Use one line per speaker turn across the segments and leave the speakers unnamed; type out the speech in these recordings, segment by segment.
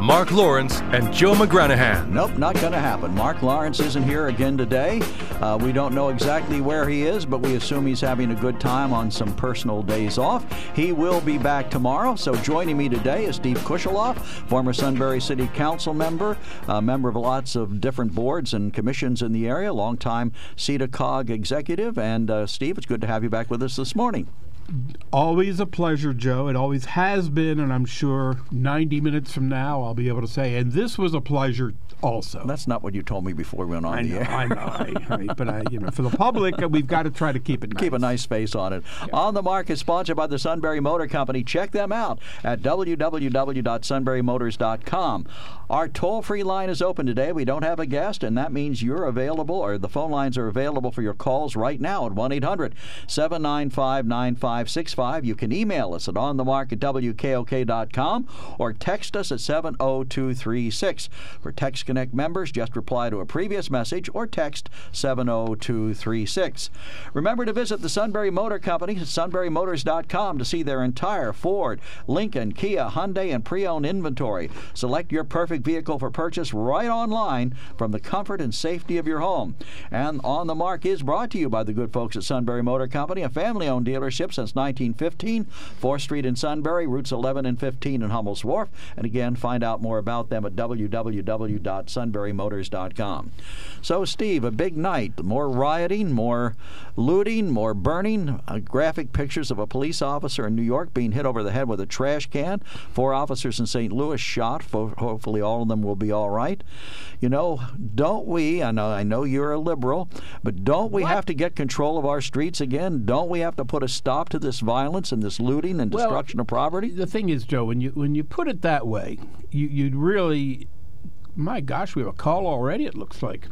Mark Lawrence and Joe McGranahan.
Nope, not going to happen. Mark Lawrence isn't here again today. Uh, we don't know exactly where he is, but we assume he's having a good time on some personal days off. He will be back tomorrow. So joining me today is Steve Kusheloff, former Sunbury City Council member, a member of lots of different boards and commissions in the area, longtime SEDA-COG executive. And uh, Steve, it's good to have you back with us this morning.
Always a pleasure, Joe. It always has been, and I'm sure 90 minutes from now I'll be able to say, and this was a pleasure also.
That's not what you told me before we went on
I
the
know,
air.
I know, I, I, but I, you know, for the public, uh, we've got to try to keep it nice.
Keep a nice face on it. On the Mark is sponsored by the Sunbury Motor Company. Check them out at www.sunburymotors.com. Our toll free line is open today. We don't have a guest, and that means you're available, or the phone lines are available for your calls right now at 1 800 795 9565. You can email us at onthemark at wkok.com or text us at 70236. For Text Connect members, just reply to a previous message or text 70236. Remember to visit the Sunbury Motor Company at sunburymotors.com to see their entire Ford, Lincoln, Kia, Hyundai, and pre owned inventory. Select your perfect vehicle for purchase right online from the comfort and safety of your home. And On the Mark is brought to you by the good folks at Sunbury Motor Company, a family owned dealership since 1915, 4th Street in Sunbury, routes 11 and 15 in Hummel's Wharf. And again, find out more about them at www.sunburymotors.com. So, Steve, a big night. More rioting, more looting, more burning. Uh, graphic pictures of a police officer in New York being hit over the head with a trash can. Four officers in St. Louis shot. Fo- hopefully, all of them will be all right. You know, don't we? I know, I know you're a liberal, but don't we have to get control of our streets again? Don't we have to put a stop to this violence and this looting and
Well,
destruction of property?
The thing is, Joe, when you when you put it that way, you you'd really, my gosh, we have a call already. It looks like.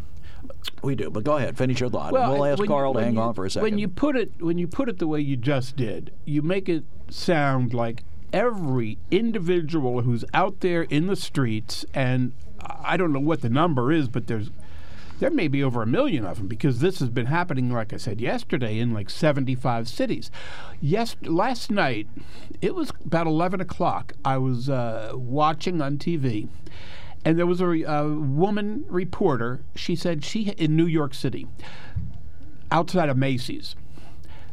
We do, but go ahead, finish your thought. we'll ask
when-
Carl to hang
you-
on for a second.
When you put it when you put it the way you just did, you make it sound like every individual who's out there in the streets, and I don't know what the number is, but there's there may be over a million of them because this has been happening, like I said yesterday, in like 75 cities. Yes, last night, it was about 11 o'clock. I was uh, watching on TV, and there was a, a woman reporter. She said she in New York City, outside of Macy's.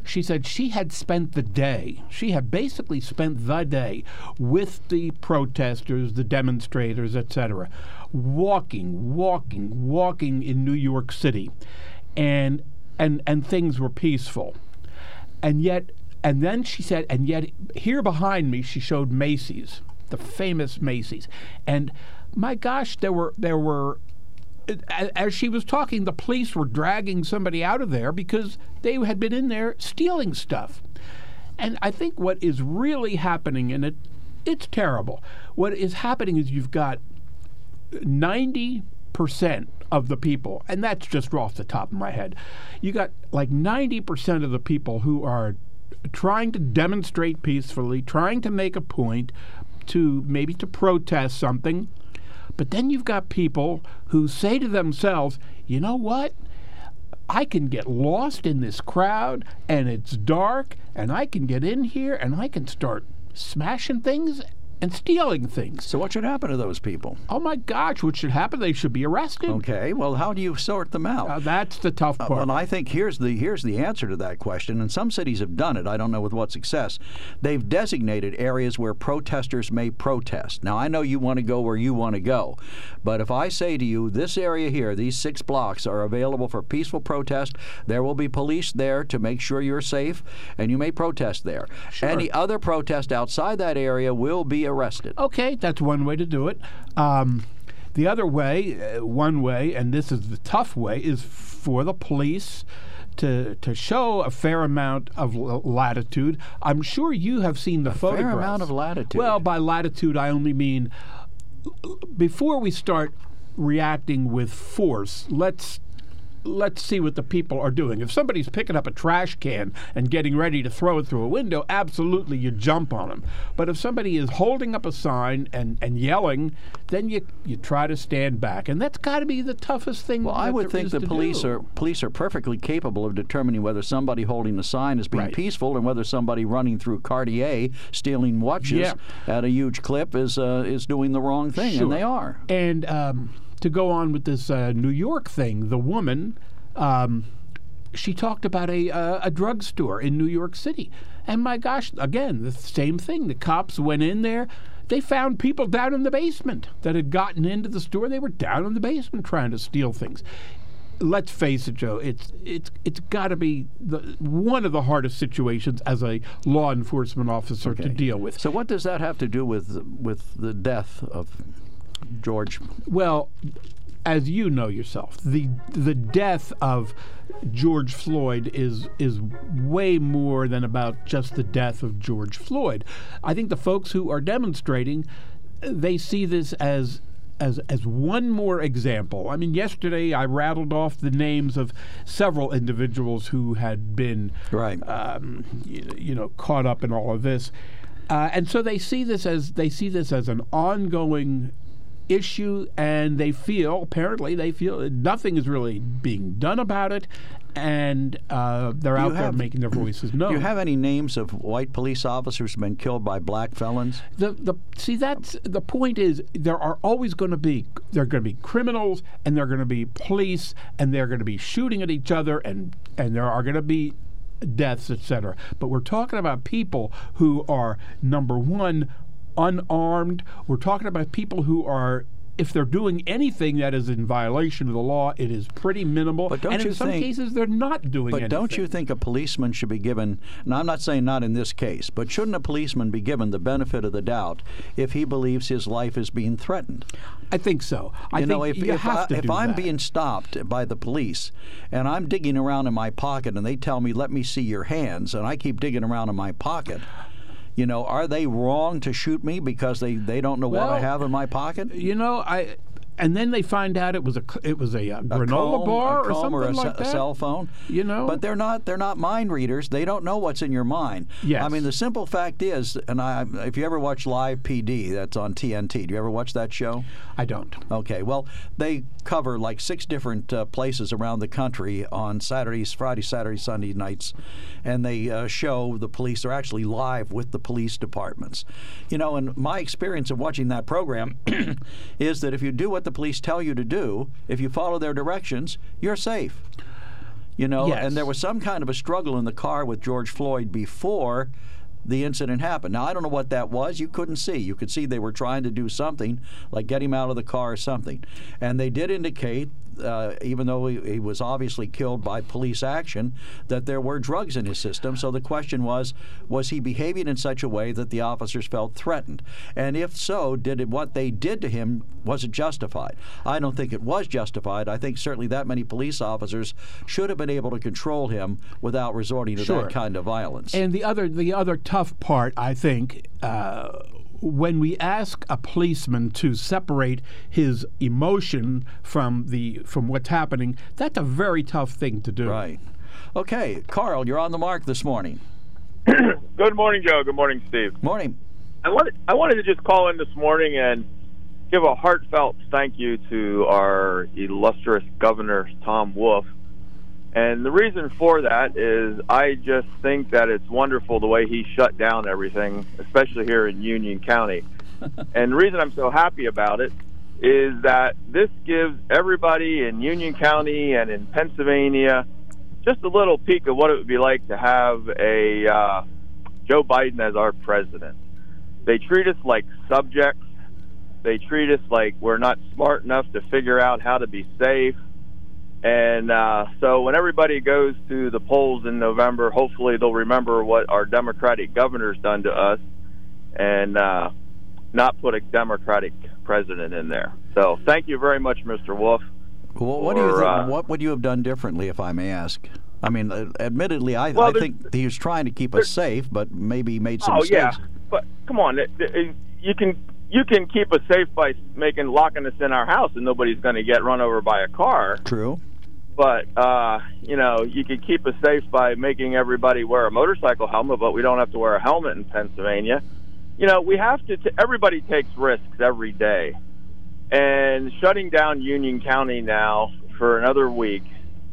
She said she had spent the day, she had basically spent the day with the protesters, the demonstrators, etc., walking, walking, walking in New York City. And and and things were peaceful. And yet and then she said, and yet here behind me she showed Macy's, the famous Macy's. And my gosh, there were there were as she was talking, the police were dragging somebody out of there because they had been in there stealing stuff. And I think what is really happening, and it it's terrible. What is happening is you've got ninety percent of the people, and that's just off the top of my head. You got like ninety percent of the people who are trying to demonstrate peacefully, trying to make a point, to maybe to protest something. But then you've got people who say to themselves, you know what? I can get lost in this crowd and it's dark and I can get in here and I can start smashing things and stealing things.
so, what should happen to those people?
Oh my gosh, what should happen? They should be arrested.
Okay, well, how do you sort them out?
Uh, that's the tough
Uh,
part.
Well, I think here's the here's the answer to that question, and some cities have done it. I don't know with what success. They've designated areas where protesters may protest. Now, I know you want to go where you want to go, but if I say to you, this area here, these six blocks are available for peaceful protest, there will be police there to make sure you're safe, and you may protest there. Sure. Any other protest outside that area will be arrested.
Okay, that's one way to do it. Um, The other way, uh, one way, and this is the tough way, is for the police to to show a fair amount of latitude. I'm sure you have seen the
a
photographs.
Fair amount of latitude.
Well, by latitude, I only mean before we start reacting with force, let's let's see what the people are doing. If somebody's picking up a trash can and getting ready to throw it through a window, absolutely you jump on them. But if somebody is holding up a sign and, and yelling, then you you try to stand back, and that's got to be the toughest thing.
Well, I would think the police
do.
are police are perfectly capable of determining whether somebody holding a sign is being
Right.
peaceful and whether somebody running through Cartier stealing watches
Yeah.
at a huge clip is uh, is doing the wrong thing,
Sure.
and they are.
And um, to go on with this uh, New York thing, the woman, um, she talked about a uh, a drugstore in New York City, and my gosh, again the same thing. The cops went in there. They found people down in the basement that had gotten into the store. They were down in the basement trying to steal things. Let's face it, Joe. It's it's it's got to be the, one of the hardest situations as a law enforcement officer to deal with.
So what does that have to do with with the death of George?
Well, as you know yourself, the the death of George Floyd is is way more than about just the death of George Floyd. I think the folks who are demonstrating, they see this as as as one more example. I mean, yesterday I rattled off the names of several individuals who had been
Right.
um, you, you know caught up in all of this, uh, and so they see this as they see this as an ongoing issue, and they feel apparently they feel that nothing is really being done about it, and uh, they're out there making their voices known.
Do you have any names of white police officers who've been killed by black felons?
the the see that's the point is there are always going to be there are going to be criminals and there are going to be police and they're going to be shooting at each other and and there are going to be deaths etc but we're talking about people who are number 1 unarmed we're talking about people who are if they're doing anything that is in violation of the law, it is pretty minimal.
But don't
and
you
in some
think-
cases, they're not doing
But
anything.
don't you think a policeman should be given, and I'm not saying not in this case, but shouldn't a policeman be given the benefit of the doubt if he believes his life is being threatened?
I think so. I
you
think
know, if,
you
if, I, if I'm
that.
being stopped by the police and I'm digging around in my pocket and they tell me, let me see your hands, and I keep digging around in my pocket, you know, are they wrong to shoot me because they, they don't know what I have in my pocket?
you know, I and then they find out it was a it was a, uh
a
granola
comb,
bar
a
or something
or a,
like
ce-
that.
cell phone.
You know?
but they're not they're not mind readers. They don't know what's in your mind.
Yes.
I mean, the simple fact is, and I, if you ever watch Live PD, that's on TNT. Do you ever watch that show?
I don't.
Okay, well, they cover like six different uh, places around the country on Saturdays, Friday, Saturday, Sunday nights, and they uh, show the police. They're actually live with the police departments. You know, and my experience of watching that program is that if you do what the police tell you to do, if you follow their directions, you're safe. You know,
Yes.
and there was some kind of a struggle in the car with George Floyd before the incident happened. Now, I don't know what that was. You couldn't see. You could see they were trying to do something, like get him out of the car or something. And they did indicate, uh, even though he, he was obviously killed by police action, that there were drugs in his system. So the question was was he behaving in such a way that the officers felt threatened? And if so, did it, what they did to him, was it justified? I don't think it was justified. I think certainly that many police officers should have been able to control him without resorting to
Sure.
that kind of violence.
And the other the other tough part, I think, uh, when we ask a policeman to separate his emotion from the from what's happening, that's a very tough thing to do.
Right. Okay, Carl, you're on the mark this morning.
Good morning, Joe. Good morning, Steve.
Morning.
I wanted I wanted to just call in this morning and give a heartfelt thank you to our illustrious governor Tom Wolf. And the reason for that is I just think that it's wonderful the way he shut down everything, especially here in Union County. and the reason I'm so happy about it is that this gives everybody in Union County and in Pennsylvania just a little peek of what it would be like to have a uh, Joe Biden as our president. They treat us like subjects. They treat us like we're not smart enough to figure out how to be safe. And uh, so when everybody goes to the polls in November, hopefully they'll remember what our Democratic governor's done to us and uh, not put a Democratic president in there. So thank you very much, Mr. Wolf.
Well, what do you think?
uh,
what would you have done differently, if I may ask? I mean, uh, admittedly, I,
Well,
I think he was trying to keep us safe, but maybe made some
oh yeah, but come on, it, it, you can you can keep us safe by making locking us in our house, and nobody's going to get run over by a car.
True.
But uh, you know, you can keep us safe by making everybody wear a motorcycle helmet, but we don't have to wear a helmet in Pennsylvania. You know, we have to. T- everybody takes risks every day, and shutting down Union County now for another week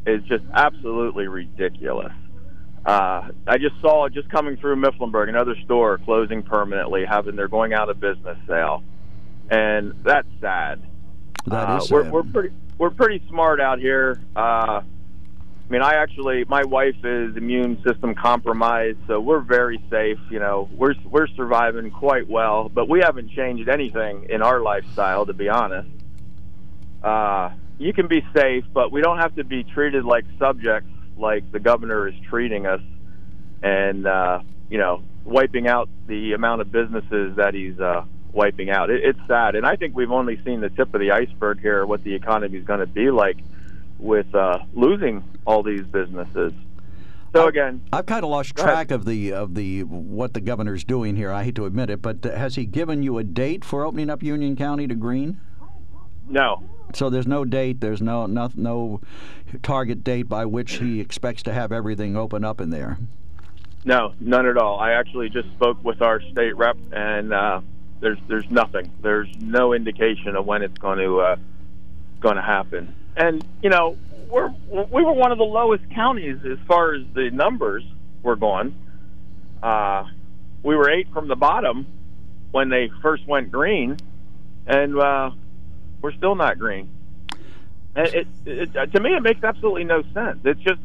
is just absolutely ridiculous. Uh, I just saw just coming through Mifflinburg another store closing permanently, having their going out of business sale, and that's sad.
That
Uh, we're, we're pretty we're pretty smart out here. Uh, I mean, I actually my wife is immune system compromised, so we're very safe. You know, we're we're surviving quite well, but we haven't changed anything in our lifestyle, to be honest. Uh, you can be safe, but we don't have to be treated like subjects, like the governor is treating us, and uh, you know, wiping out the amount of businesses that he's uh, wiping out. It, it's sad, and I think we've only seen the tip of the iceberg here. What the economy is going to be like with uh, losing all these businesses. So again,
I've kind of lost track of the of the what the governor's doing here. I hate to admit it, but uh, has he given you a date for opening up Union County to green?
no,
So there's no date. There's no no, no target date by which he expects to have everything open up in there.
No, none at all. I actually just spoke with our state rep, and uh, there's there's nothing. There's no indication of when it's going to uh, going to happen. And you know, we're we were one of the lowest counties as far as the numbers were going. Uh, we were eight from the bottom when they first went green, and uh, we're still not green. It, it, it to me, it makes absolutely no sense. It's just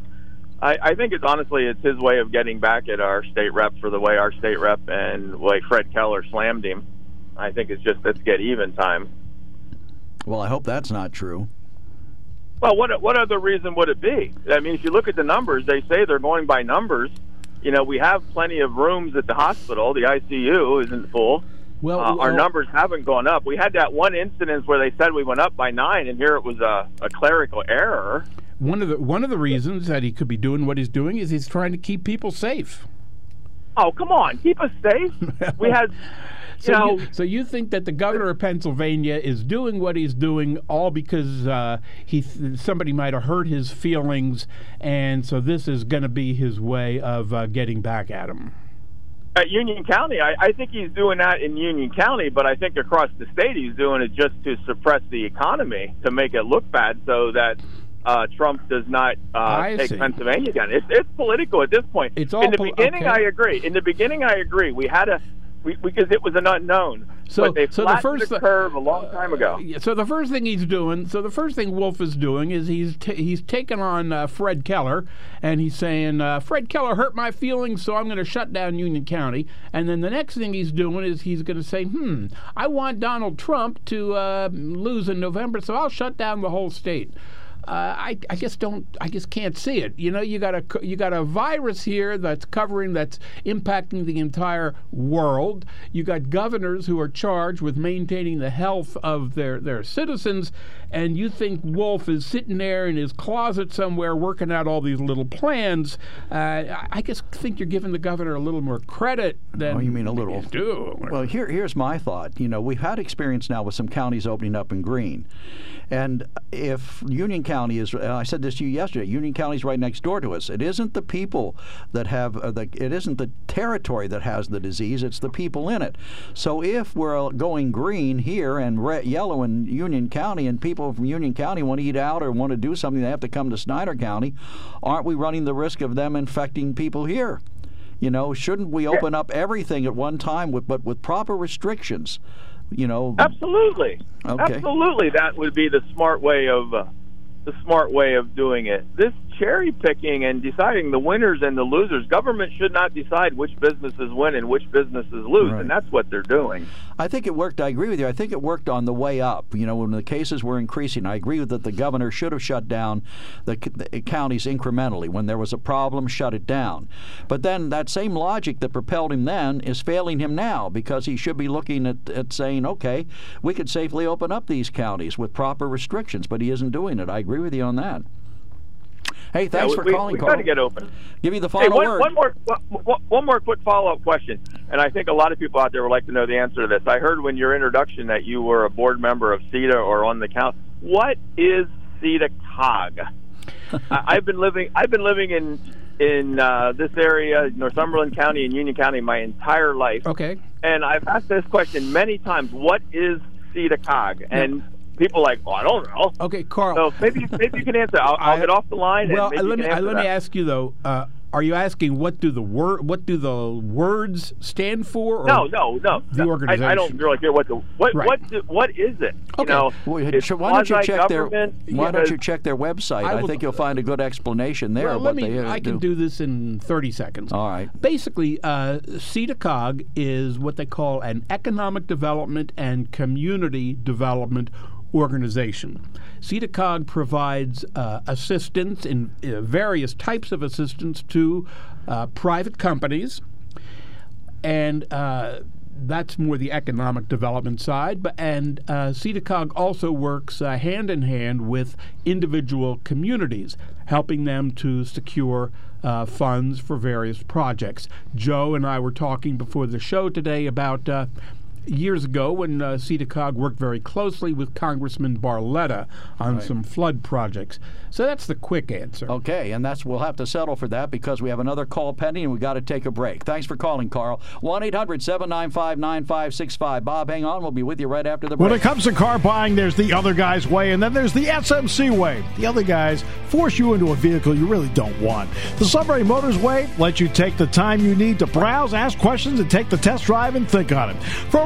I, I think it's honestly it's his way of getting back at our state rep for the way our state rep and way Fred Keller slammed him. I think it's just let's get even time.
Well, I hope that's not true.
Well, what what other reason would it be? I mean, if you look at the numbers, they say they're going by numbers. You know, we have plenty of rooms at the hospital. The ICU isn't full.
Well,
Uh, our numbers haven't gone up. We had that one incident where they said we went up by nine, and here it was a, a clerical error.
One of the one of the reasons that he could be doing what he's doing is he's trying to keep people safe.
Oh, come on, keep us safe. We had, you
So you, so you think that the governor of Pennsylvania is doing what he's doing all because uh, he th- somebody might have hurt his feelings, and so this is going to be his way of uh, getting back at him.
at Union County, I, I think he's doing that in Union County, but I think across the state he's doing it just to suppress the economy to make it look bad, so that uh, Trump does not uh, take
see.
Pennsylvania again. It's, it's political at this point.
It's all
in the
pol-
beginning.
okay.
I agree. In the beginning, I agree. We had a we, because it was an unknown.
So-
but they
so the first
the curve a long time ago.
So the first thing he's doing, so the first thing Wolf is doing is he's t- he's taken on uh, Fred Keller, and he's saying uh, Fred Keller hurt my feelings, so I'm going to shut down Union County. And then the next thing he's doing is he's going to say, hmm, I want Donald Trump to uh, lose in November, so I'll shut down the whole state. Uh, I, I guess don't I just can't see it. You know, you got a you got a virus here that's covering that's impacting the entire world. You got governors who are charged with maintaining the health of their their citizens, and you think Wolf is sitting there in his closet somewhere working out all these little plans. Uh, I- I just think you're giving the governor a little more credit than
Oh, you mean a little?
do.
Well, here, here's my thought. You know, we've had experience now with some counties opening up in green. And if Union County is, uh, I said this to you yesterday, Union County is right next door to us. It isn't the people that have, uh, the, it isn't the territory that has the disease, it's the people in it. So if we're going green here and red, yellow in Union County and people from Union County want to eat out or want to do something, they have to come to Snyder County, aren't we running the risk of them infecting people here? You know, shouldn't we open up everything at one time with but with proper restrictions? You know,
Absolutely.
Okay.
Absolutely, that would be the smart way of uh, the smart way of doing it. This cherry picking and deciding the winners and the losers. Government should not decide which businesses win and which businesses lose,
Right.
and that's what they're doing.
I think it worked. I agree with you. I think it worked on the way up. You know, when the cases were increasing, I agree that the governor should have shut down the, the counties incrementally. When there was a problem, shut it down. But then that same logic that propelled him then is failing him now because he should be looking at, at saying, okay, we could safely open up these counties with proper restrictions, but he isn't doing it. I agree with you on that. Hey, thanks
yeah,
for
we,
calling,
we,
Carl.
got to get open.
Give me the
Hey,
final
one,
word.
one more one, one more quick follow up question, and I think a lot of people out there would like to know the answer to this. I heard when your introduction that you were a board member of SEDA or on the count. What is CETA COG? I've been living I've been living in in uh, this area, Northumberland County and Union County, my entire life,
Okay.
and I've asked this question many times. What is SEDA-COG? And people are like, oh, I don't know.
Okay, Carl.
So maybe maybe you can answer. I'll, I'll get off the line.
well,
and maybe
let
you
me
can
uh, let me
that.
ask you though. Uh, are you asking what do the word what do the words stand for? Or
No, no, no.
The
No,
organization.
I, I don't really care what the what
Right.
what do- what is it? You
Okay.
know,
Well,
it's
why don't you check their Why don't you check their website?
I
I, think you'll find a good explanation there.
Well, let
what
me.
they uh,
I can do this in 30 seconds.
All right.
Basically, uh, SEDA-COG is what they call an economic development and community development organization. SEDA-COG provides uh, assistance in uh, various types of assistance to uh, private companies, and uh, that's more the economic development side. But and uh, SEDA-COG also works uh, hand in hand with individual communities, helping them to secure uh, funds for various projects. Joe and I were talking before the show today about. Years ago, when uh, SEDA-COG worked very closely with Congressman Barletta on some flood projects. So that's the quick answer.
Okay, and that's we'll have to settle for that because we have another call pending and we got to take a break. Thanks for calling, Carl. 1-800-795-9565. Bob, hang on. We'll be with you right after the break.
When it comes to car buying, there's the other guy's way, and then there's the SMC way. The other guys force you into a vehicle you really don't want. The Sunbury Motors way lets you take the time you need to browse, ask questions, and take the test drive and think on it. For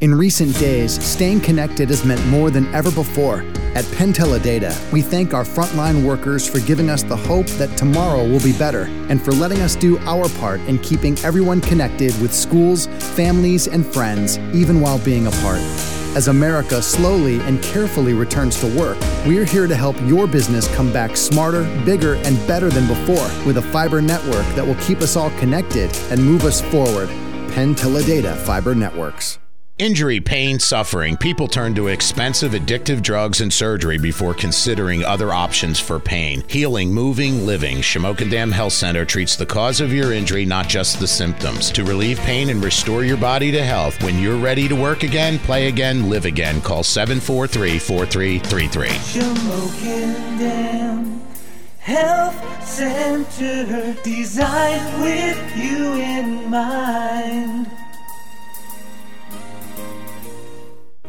In recent days, staying connected has meant more than ever before. At PenTeleData, we thank our frontline workers for giving us the hope that tomorrow will be better and for letting us do our part in keeping everyone connected with schools, families, and friends, even while being apart. As America slowly and carefully returns to work, we're here to help your business come back smarter, bigger, and better than before with a fiber network that will keep us all connected and move us forward. PenTeleData Fiber Networks.
Injury, pain, suffering. People turn to expensive, addictive drugs and surgery before considering other options for pain. Healing, moving, living. Shamokin Dam Health Center treats the cause of your injury, not just the symptoms. To relieve pain and restore your body to health, when you're ready to work again, play again, live again, call 743 4333.
Shamokin Dam Health Center designed with you in mind.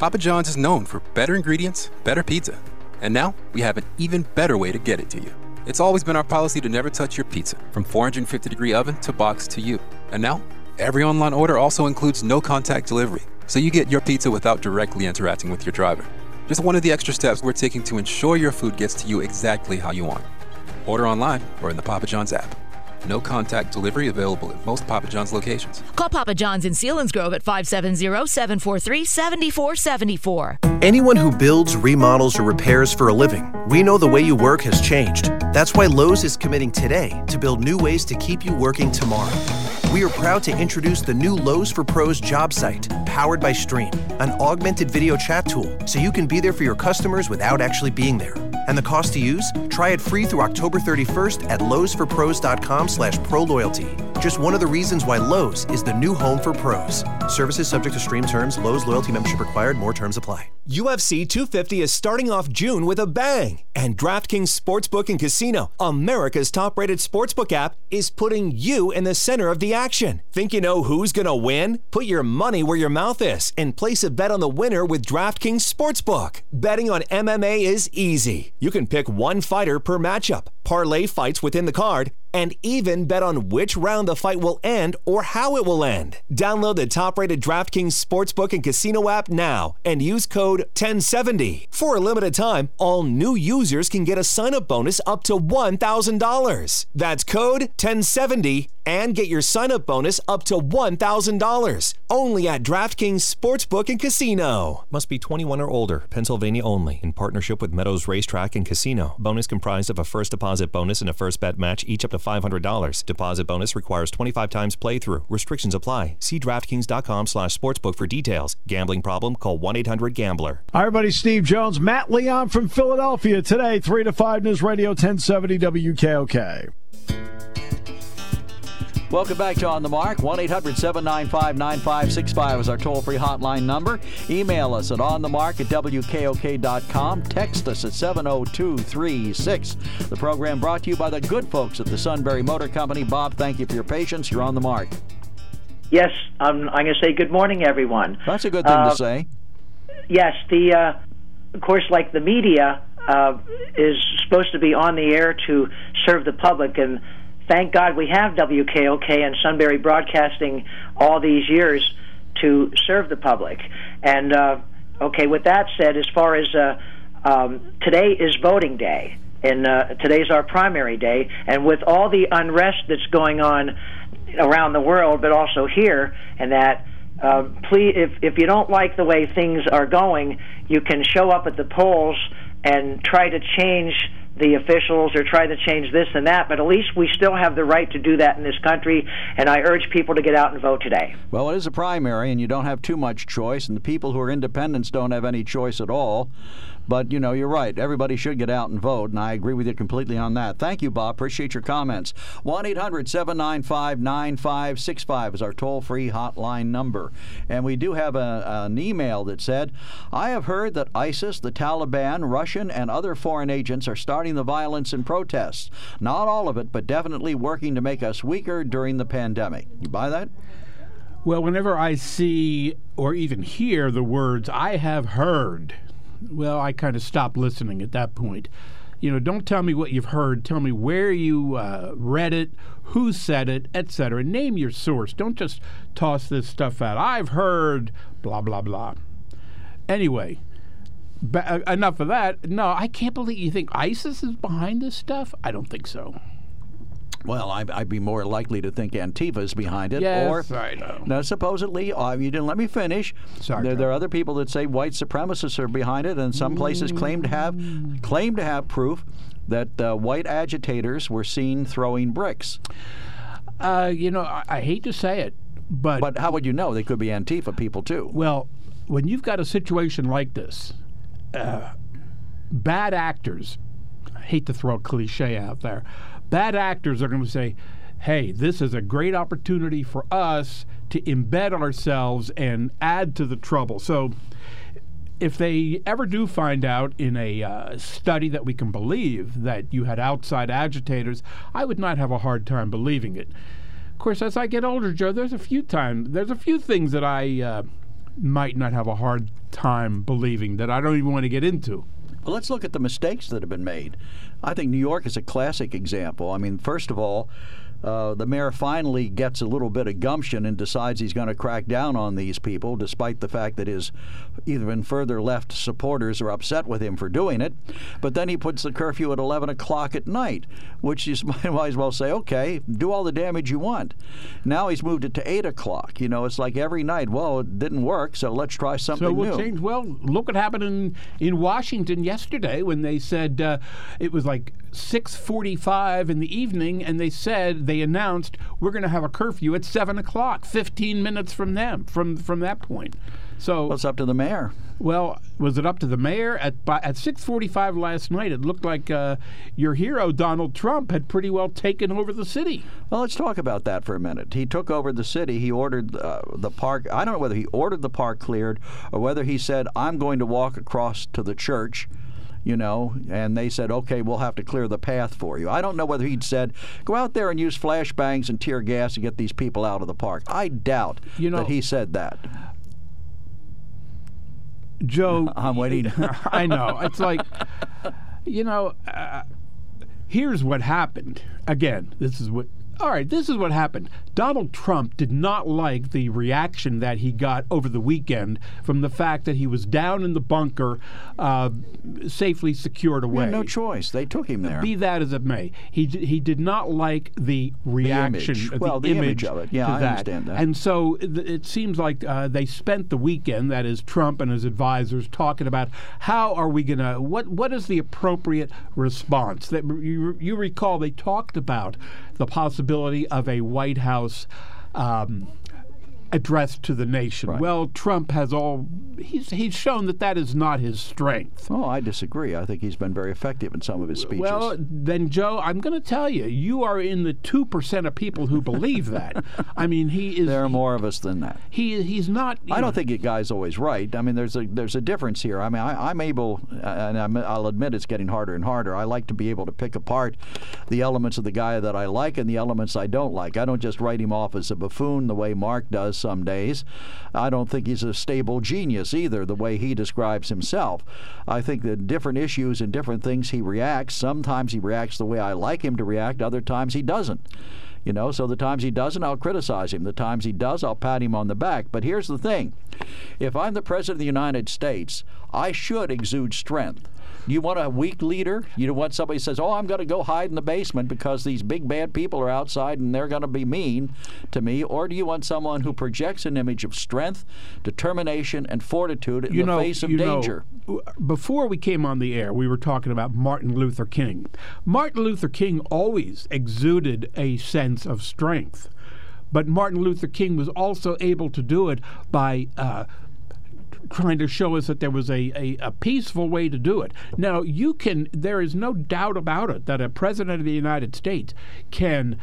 Papa John's is known for better ingredients, better pizza. And now we have an even better way to get it to you. It's always been our policy to never touch your pizza, from 450 degree oven to box to you. And now, every online order also includes no contact delivery, so you get your pizza without directly interacting with your driver. Just one of the extra steps we're taking to ensure your food gets to you exactly how you want. Order online or in the Papa John's app. No contact delivery available at most Papa John's locations.
Call Papa John's in Selinsgrove at 570-743-7474.
Anyone who builds, remodels, or repairs for a living, we know the way you work has changed. That's why Lowe's is committing today to build new ways to keep you working tomorrow. We are proud to introduce the new Lowe's for Pros job site, powered by Streem, an augmented video chat tool so you can be there for your customers without actually being there. And the cost to use? Try it free through October 31st at lowesforpros.com slash proloyalty. Just one of the reasons why Lowe's is the new home for pros. Services subject to Streem terms. Lowe's loyalty membership required. More terms apply.
UFC 250 is starting off June with a bang, and DraftKings Sportsbook and Casino, America's top-rated sportsbook app, is putting you in the center of the action. Think you know who's going to win? Put your money where your mouth is and place a bet on the winner with DraftKings Sportsbook. Betting on MMA is easy. You can pick one fighter per matchup, parlay fights within the card, and even bet on which round the fight will end or how it will end. Download the top rated DraftKings Sportsbook and Casino app now and use code 1070. For a limited time, all new users can get a sign up bonus up to $1,000. That's code 1070 and get your sign up bonus up to $1,000. Only at DraftKings Sportsbook and Casino. Must be 21 or older, Pennsylvania only, in partnership with Meadows Racetrack and Casino. Bonus comprised of a first deposit bonus and a first bet match, each up to $500. Deposit bonus requires 25 times playthrough. Restrictions apply. See DraftKings.com slash sportsbook for details. Gambling problem? Call 1-800-GAMBLER.
Hi, everybody. Steve Jones, Matt Leon from Philadelphia today, 3 to 5 News Radio 1070 WKOK.
Welcome back to On the Mark. 1 800 795 9565 is our toll free hotline number. Email us at onthemark at WKOK.com. Text us at 70236. The program brought to you by the good folks at the Sunbury Motor Company. Bob, thank you for your patience. You're on the mark.
Yes, um, I'm going to say good morning, everyone.
That's a good thing
Uh,
to say.
Yes, the uh, of course, like the media uh, is supposed to be on the air to serve the public, and thank God we have WKOK and Sunbury Broadcasting all these years to serve the public. And uh, okay, with that said, as far as uh, um, today is voting day, and uh, today's our primary day, and with all the unrest that's going on around the world, but also here, and that uh, please, if if you don't like the way things are going, you can show up at the polls and try to change the officials or try to change this and that. But at least we still have the right to do that in this country. And I urge people to get out and vote today.
Well, it is a primary, and you don't have too much choice, and the people who are independents don't have any choice at all. But, you know, you're right. Everybody should get out and vote, and I agree with you completely on that. Thank you, Bob. Appreciate your comments. 1 800 795 9565 is our toll free hotline number. And we do have a, an email that said, I have heard that ISIS, the Taliban, Russian, and other foreign agents are starting the violence and protests. Not all of it, but definitely working to make us weaker during the pandemic. You buy that?
Well, whenever I see or even hear the words, I have heard, well, I kind of stopped listening at that point. You know, don't tell me what you've heard. Tell me where you uh, read it, who said it, etc. Name your source. Don't just toss this stuff out. I've heard blah, blah, blah. Anyway, ba- uh, enough of that. No, I can't believe you think ISIS is behind this stuff. I don't think so.
Well, I'd, I'd be more likely to think Antifa is behind it.
Yes,
or,
I know.
No, supposedly, uh, you didn't let me finish.
Sorry,
there, there are other people that say white supremacists are behind it, and some places claim to have claim to have proof that uh, white agitators were seen throwing bricks.
Uh, you know, I, I hate to say it, but
But how would you know? They could be Antifa people too.
Well, when you've got a situation like this, uh, bad actors, I hate to throw a cliche out there, bad actors are going to say, hey, this is a great opportunity for us to embed ourselves and add to the trouble. So if they ever do find out in a uh, study that we can believe that you had outside agitators, I would not have a hard time believing it. Of course, as I get older, Joe, there's a few times, there's a few things that I uh, might not have a hard time believing that I don't even want to get into.
Well, let's look at the mistakes that have been made. I think New York is a classic example. I mean, first of all, uh, the mayor finally gets a little bit of gumption and decides he's going to crack down on these people, despite the fact that his either even further left supporters are upset with him for doing it. But then he puts the curfew at 11 o'clock at night, which you might as well say, okay, do all the damage you want. Now he's moved it to 8 o'clock. You know, it's like every night, well, it didn't work, so let's try something
so we'll
new.
change. Well, look what happened in, in Washington yesterday when they said uh, it was like 6:45 in the evening, and they said they announced we're going to have a curfew at seven o'clock, 15 minutes from them from from that point. So
well, it's up to the mayor.
Well, was it up to the mayor at by, at 6:45 last night? It looked like uh, your hero Donald Trump had pretty well taken over the city.
Well, let's talk about that for a minute. He took over the city. He ordered uh, the park. I don't know whether he ordered the park cleared or whether he said, "I'm going to walk across to the church." You know, and they said, okay, we'll have to clear the path for you. I don't know whether he'd said, go out there and use flashbangs and tear gas to get these people out of the park. I doubt
you know,
that he said that.
Joe,
I'm waiting.
I know. It's like, you know, uh, here's what happened. Again, this is what all right, this is what happened. Donald Trump did not like the reaction that he got over the weekend from the fact that he was down in the bunker, uh, safely secured away.
no choice. They took him there.
Be that as it may, he he did not like the reaction,
the image.
the,
well, the
image,
image of it. Yeah, I
that.
understand that.
And so th- it seems like uh, they spent the weekend, that is Trump and his advisors, talking about how are we going to what what is the appropriate response. That you you recall they talked about the possibility of a White House. Um, address to the nation.
Right.
Well, Trump has all he's he's shown that that is not his strength.
Oh, I disagree. I think he's been very effective in some of his speeches.
Well, then, Joe, I'm going to tell you, you are in the two percent of people who believe that. I mean, he is.
There are more of us than that.
He he's not.
I don't think the guy's always right. I mean, there's a there's a difference here. I mean, I, am able, and I'm, I'll admit it's getting harder and harder. I like to be able to pick apart the elements of the guy that I like and the elements I don't like. I don't just write him off as a buffoon the way Mark does some days. I don't think he's a stable genius either, the way he describes himself. I think that different issues and different things he reacts. Sometimes he reacts the way I like him to react, other times he doesn't. You know, so the times he doesn't, I'll criticize him. The times he does, I'll pat him on the back. But here's the thing if I'm the President of the United States, I should exude strength. You want a weak leader? You don't want somebody who says, "Oh, I'm going to go hide in the basement because these big bad people are outside and they're going to be mean to me," or do you want someone who projects an image of strength, determination, and fortitude in
you
the
know,
face of
you
danger?
Know, before we came on the air, we were talking about Martin Luther King. Martin Luther King always exuded a sense of strength. But Martin Luther King was also able to do it by uh, trying to show us that there was a, a, a, peaceful way to do it. Now, you can, there is no doubt about it that a president of the United States can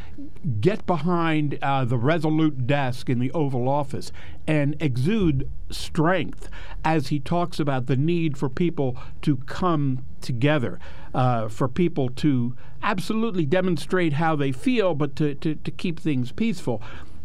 get behind uh, the resolute desk in the Oval Office and exude strength as he talks about the need for people to come together, uh, for people to absolutely demonstrate how they feel, but to, to, to keep things peaceful.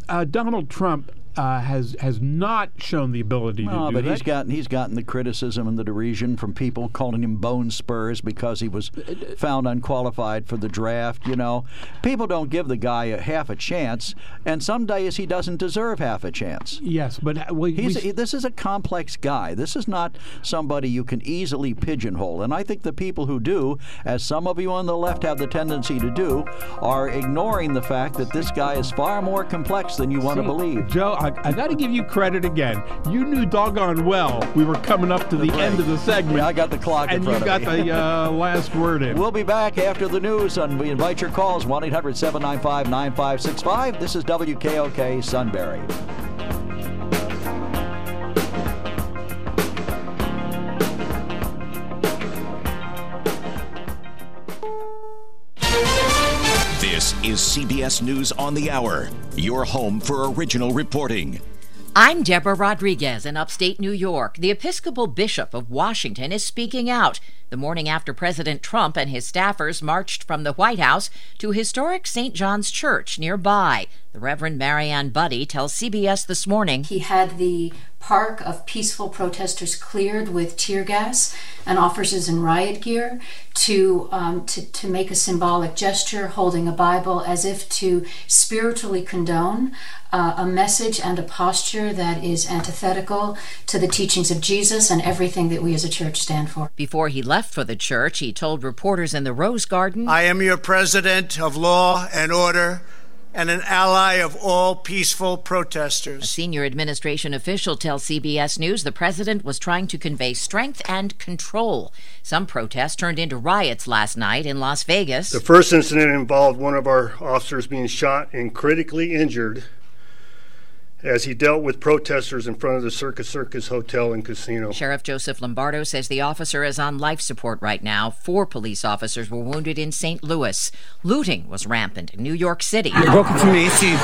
Uh, Donald Trump uh, has has not shown the ability
no,
to do
but
that.
he's gotten he's gotten the criticism and the derision from people calling him bone spurs because he was found unqualified for the draft. You know, people don't give the guy a half a chance, and some days he doesn't deserve half a chance.
Yes, but we,
he's
we,
a, this is a complex guy. This is not somebody you can easily pigeonhole. And I think the people who do, as some of you on the left have the tendency to do, are ignoring the fact that this guy is far more complex than you want to believe.
Joe, I, I got to give you credit again. You knew doggone well we were coming up to the,
the
end of the segment.
Yeah, I got the clock
and
in front
you got
me.
the uh, last word in.
We'll be back after the news, and we invite your calls 1 800 795 9565. This is WKOK Sunbury.
Is CBS News on the Hour, your home for original reporting.
I'm Deborah Rodriguez in upstate New York. The Episcopal Bishop of Washington is speaking out the morning after President Trump and his staffers marched from the White House to historic St. John's Church nearby. The Reverend Mariann Budde tells CBS this morning
he had the park of peaceful protesters cleared with tear gas and officers in riot gear to, um, to, to make a symbolic gesture holding a Bible as if to spiritually condone uh, a message and a posture that is antithetical to the teachings of Jesus and everything that we as a church stand for.
Before he left for the church, he told reporters in the Rose Garden
I am your president of law and order and an ally of all peaceful protesters.
A senior administration official tells CBS News the president was trying to convey strength and control. Some protests turned into riots last night in Las Vegas.
The first incident involved one of our officers being shot and critically injured as he dealt with protesters in front of the Circus Circus Hotel and Casino.
Sheriff Joseph Lombardo says the officer is on life support right now. Four police officers were wounded in St. Louis. Looting was rampant in New York City.
They broke into Macy's.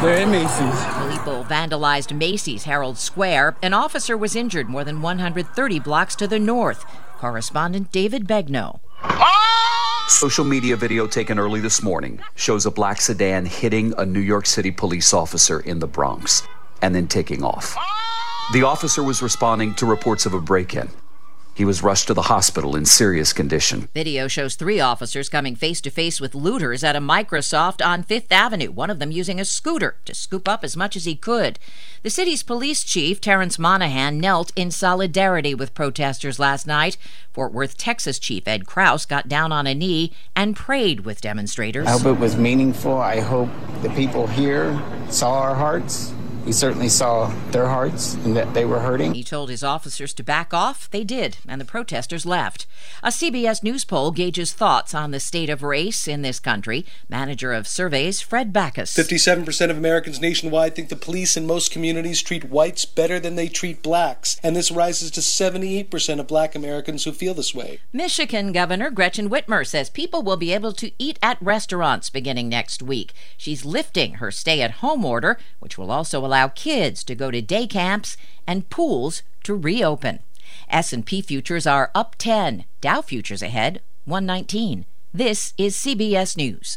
They're in Macy's.
People vandalized Macy's Herald Square. An officer was injured more than 130 blocks to the north. Correspondent David Begnaud.
Social media video taken early this morning shows a black sedan hitting a New York City police officer in the Bronx and then taking off. The officer was responding to reports of a break in. He was rushed to the hospital in serious condition.
Video shows three officers coming face to face with looters at a Microsoft on Fifth Avenue, one of them using a scooter to scoop up as much as he could. The city's police chief, Terrence Monahan, knelt in solidarity with protesters last night. Fort Worth, Texas chief Ed Kraus got down on a knee and prayed with demonstrators.
I hope it was meaningful. I hope the people here saw our hearts we certainly saw their hearts and that they were hurting.
He told his officers to back off. They did, and the protesters left. A CBS News poll gauges thoughts on the state of race in this country. Manager of surveys, Fred Backus.
57% of Americans nationwide think the police in most communities treat whites better than they treat blacks, and this rises to 78% of black Americans who feel this way.
Michigan Governor Gretchen Whitmer says people will be able to eat at restaurants beginning next week. She's lifting her stay at home order, which will also allow allow kids to go to day camps and pools to reopen. S&P futures are up 10, Dow futures ahead 119. This is CBS News.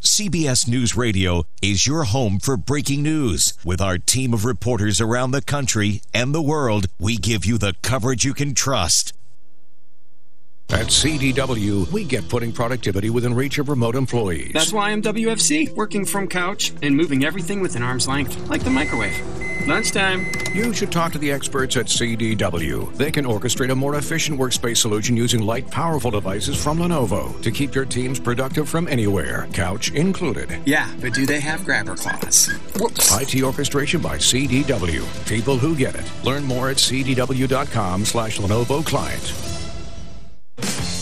CBS News Radio is your home for breaking news. With our team of reporters around the country and the world, we give you the coverage you can trust.
At CDW, we get putting productivity within reach of remote employees.
That's why I'm WFC, working from couch and moving everything within arm's length, like the microwave. Lunchtime.
You should talk to the experts at CDW. They can orchestrate a more efficient workspace solution using light, powerful devices from Lenovo to keep your teams productive from anywhere, couch included.
Yeah, but do they have grabber claws?
Whoops. IT orchestration by CDW. People who get it. Learn more at cdw.com slash Lenovo client.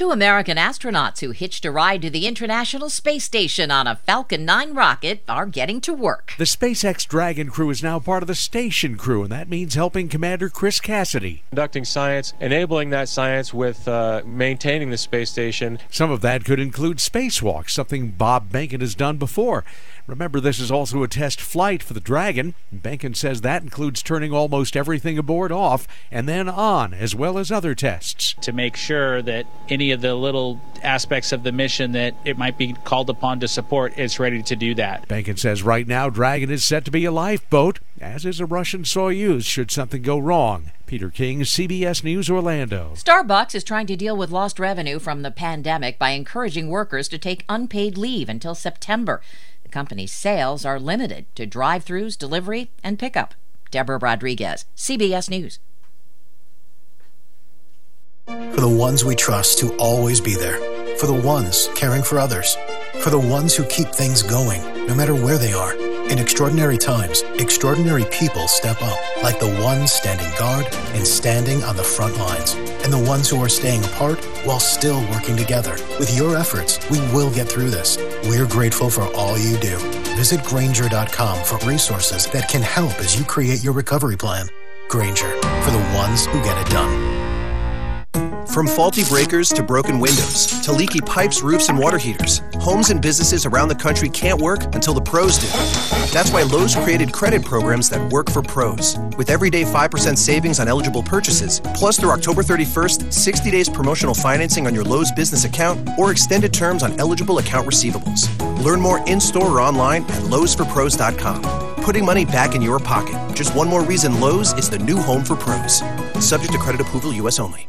Two American astronauts who hitched a ride to the International Space Station on a Falcon 9 rocket are getting to work.
The SpaceX Dragon crew is now part of the station crew, and that means helping Commander Chris Cassidy.
Conducting science, enabling that science with uh, maintaining the space station.
Some of that could include spacewalks, something Bob Behnken has done before. Remember, this is also a test flight for the Dragon. Behnken says that includes turning almost everything aboard off and then on, as well as other tests.
To make sure that any of the little aspects of the mission that it might be called upon to support, is ready to do that.
Behnken says right now, Dragon is set to be a lifeboat, as is a Russian Soyuz should something go wrong. Peter King, CBS News Orlando.
Starbucks is trying to deal with lost revenue from the pandemic by encouraging workers to take unpaid leave until September company's sales are limited to drive throughs, delivery, and pickup. Deborah Rodriguez, CBS News.
For the ones we trust to always be there. For the ones caring for others. For the ones who keep things going, no matter where they are. In extraordinary times, extraordinary people step up, like the ones standing guard and standing on the front lines, and the ones who are staying apart while still working together. With your efforts, we will get through this. We're grateful for all you do. Visit Grainger.com for resources that can help as you create your recovery plan. Grainger, for the ones who get it done.
From faulty breakers to broken windows to leaky pipes, roofs, and water heaters, homes and businesses around the country can't work until the pros do. That's why Lowe's created credit programs that work for pros. With everyday 5% savings on eligible purchases, plus through October 31st, 60 days promotional financing on your Lowe's business account or extended terms on eligible account receivables. Learn more in store or online at Lowe'sForPros.com. Putting money back in your pocket. Just one more reason Lowe's is the new home for pros. Subject to credit approval, U.S. only.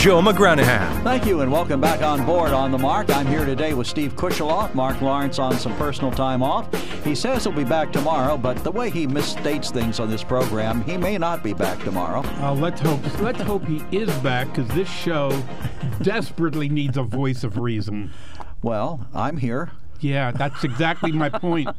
Joe McGranahan.
Thank you and welcome back on board on the mark. I'm here today with Steve Kusheloff, Mark Lawrence on some personal time off. He says he'll be back tomorrow, but the way he misstates things on this program, he may not be back tomorrow.
Uh, let's hope. Let's hope he is back because this show desperately needs a voice of reason.
Well, I'm here.
Yeah, that's exactly my point.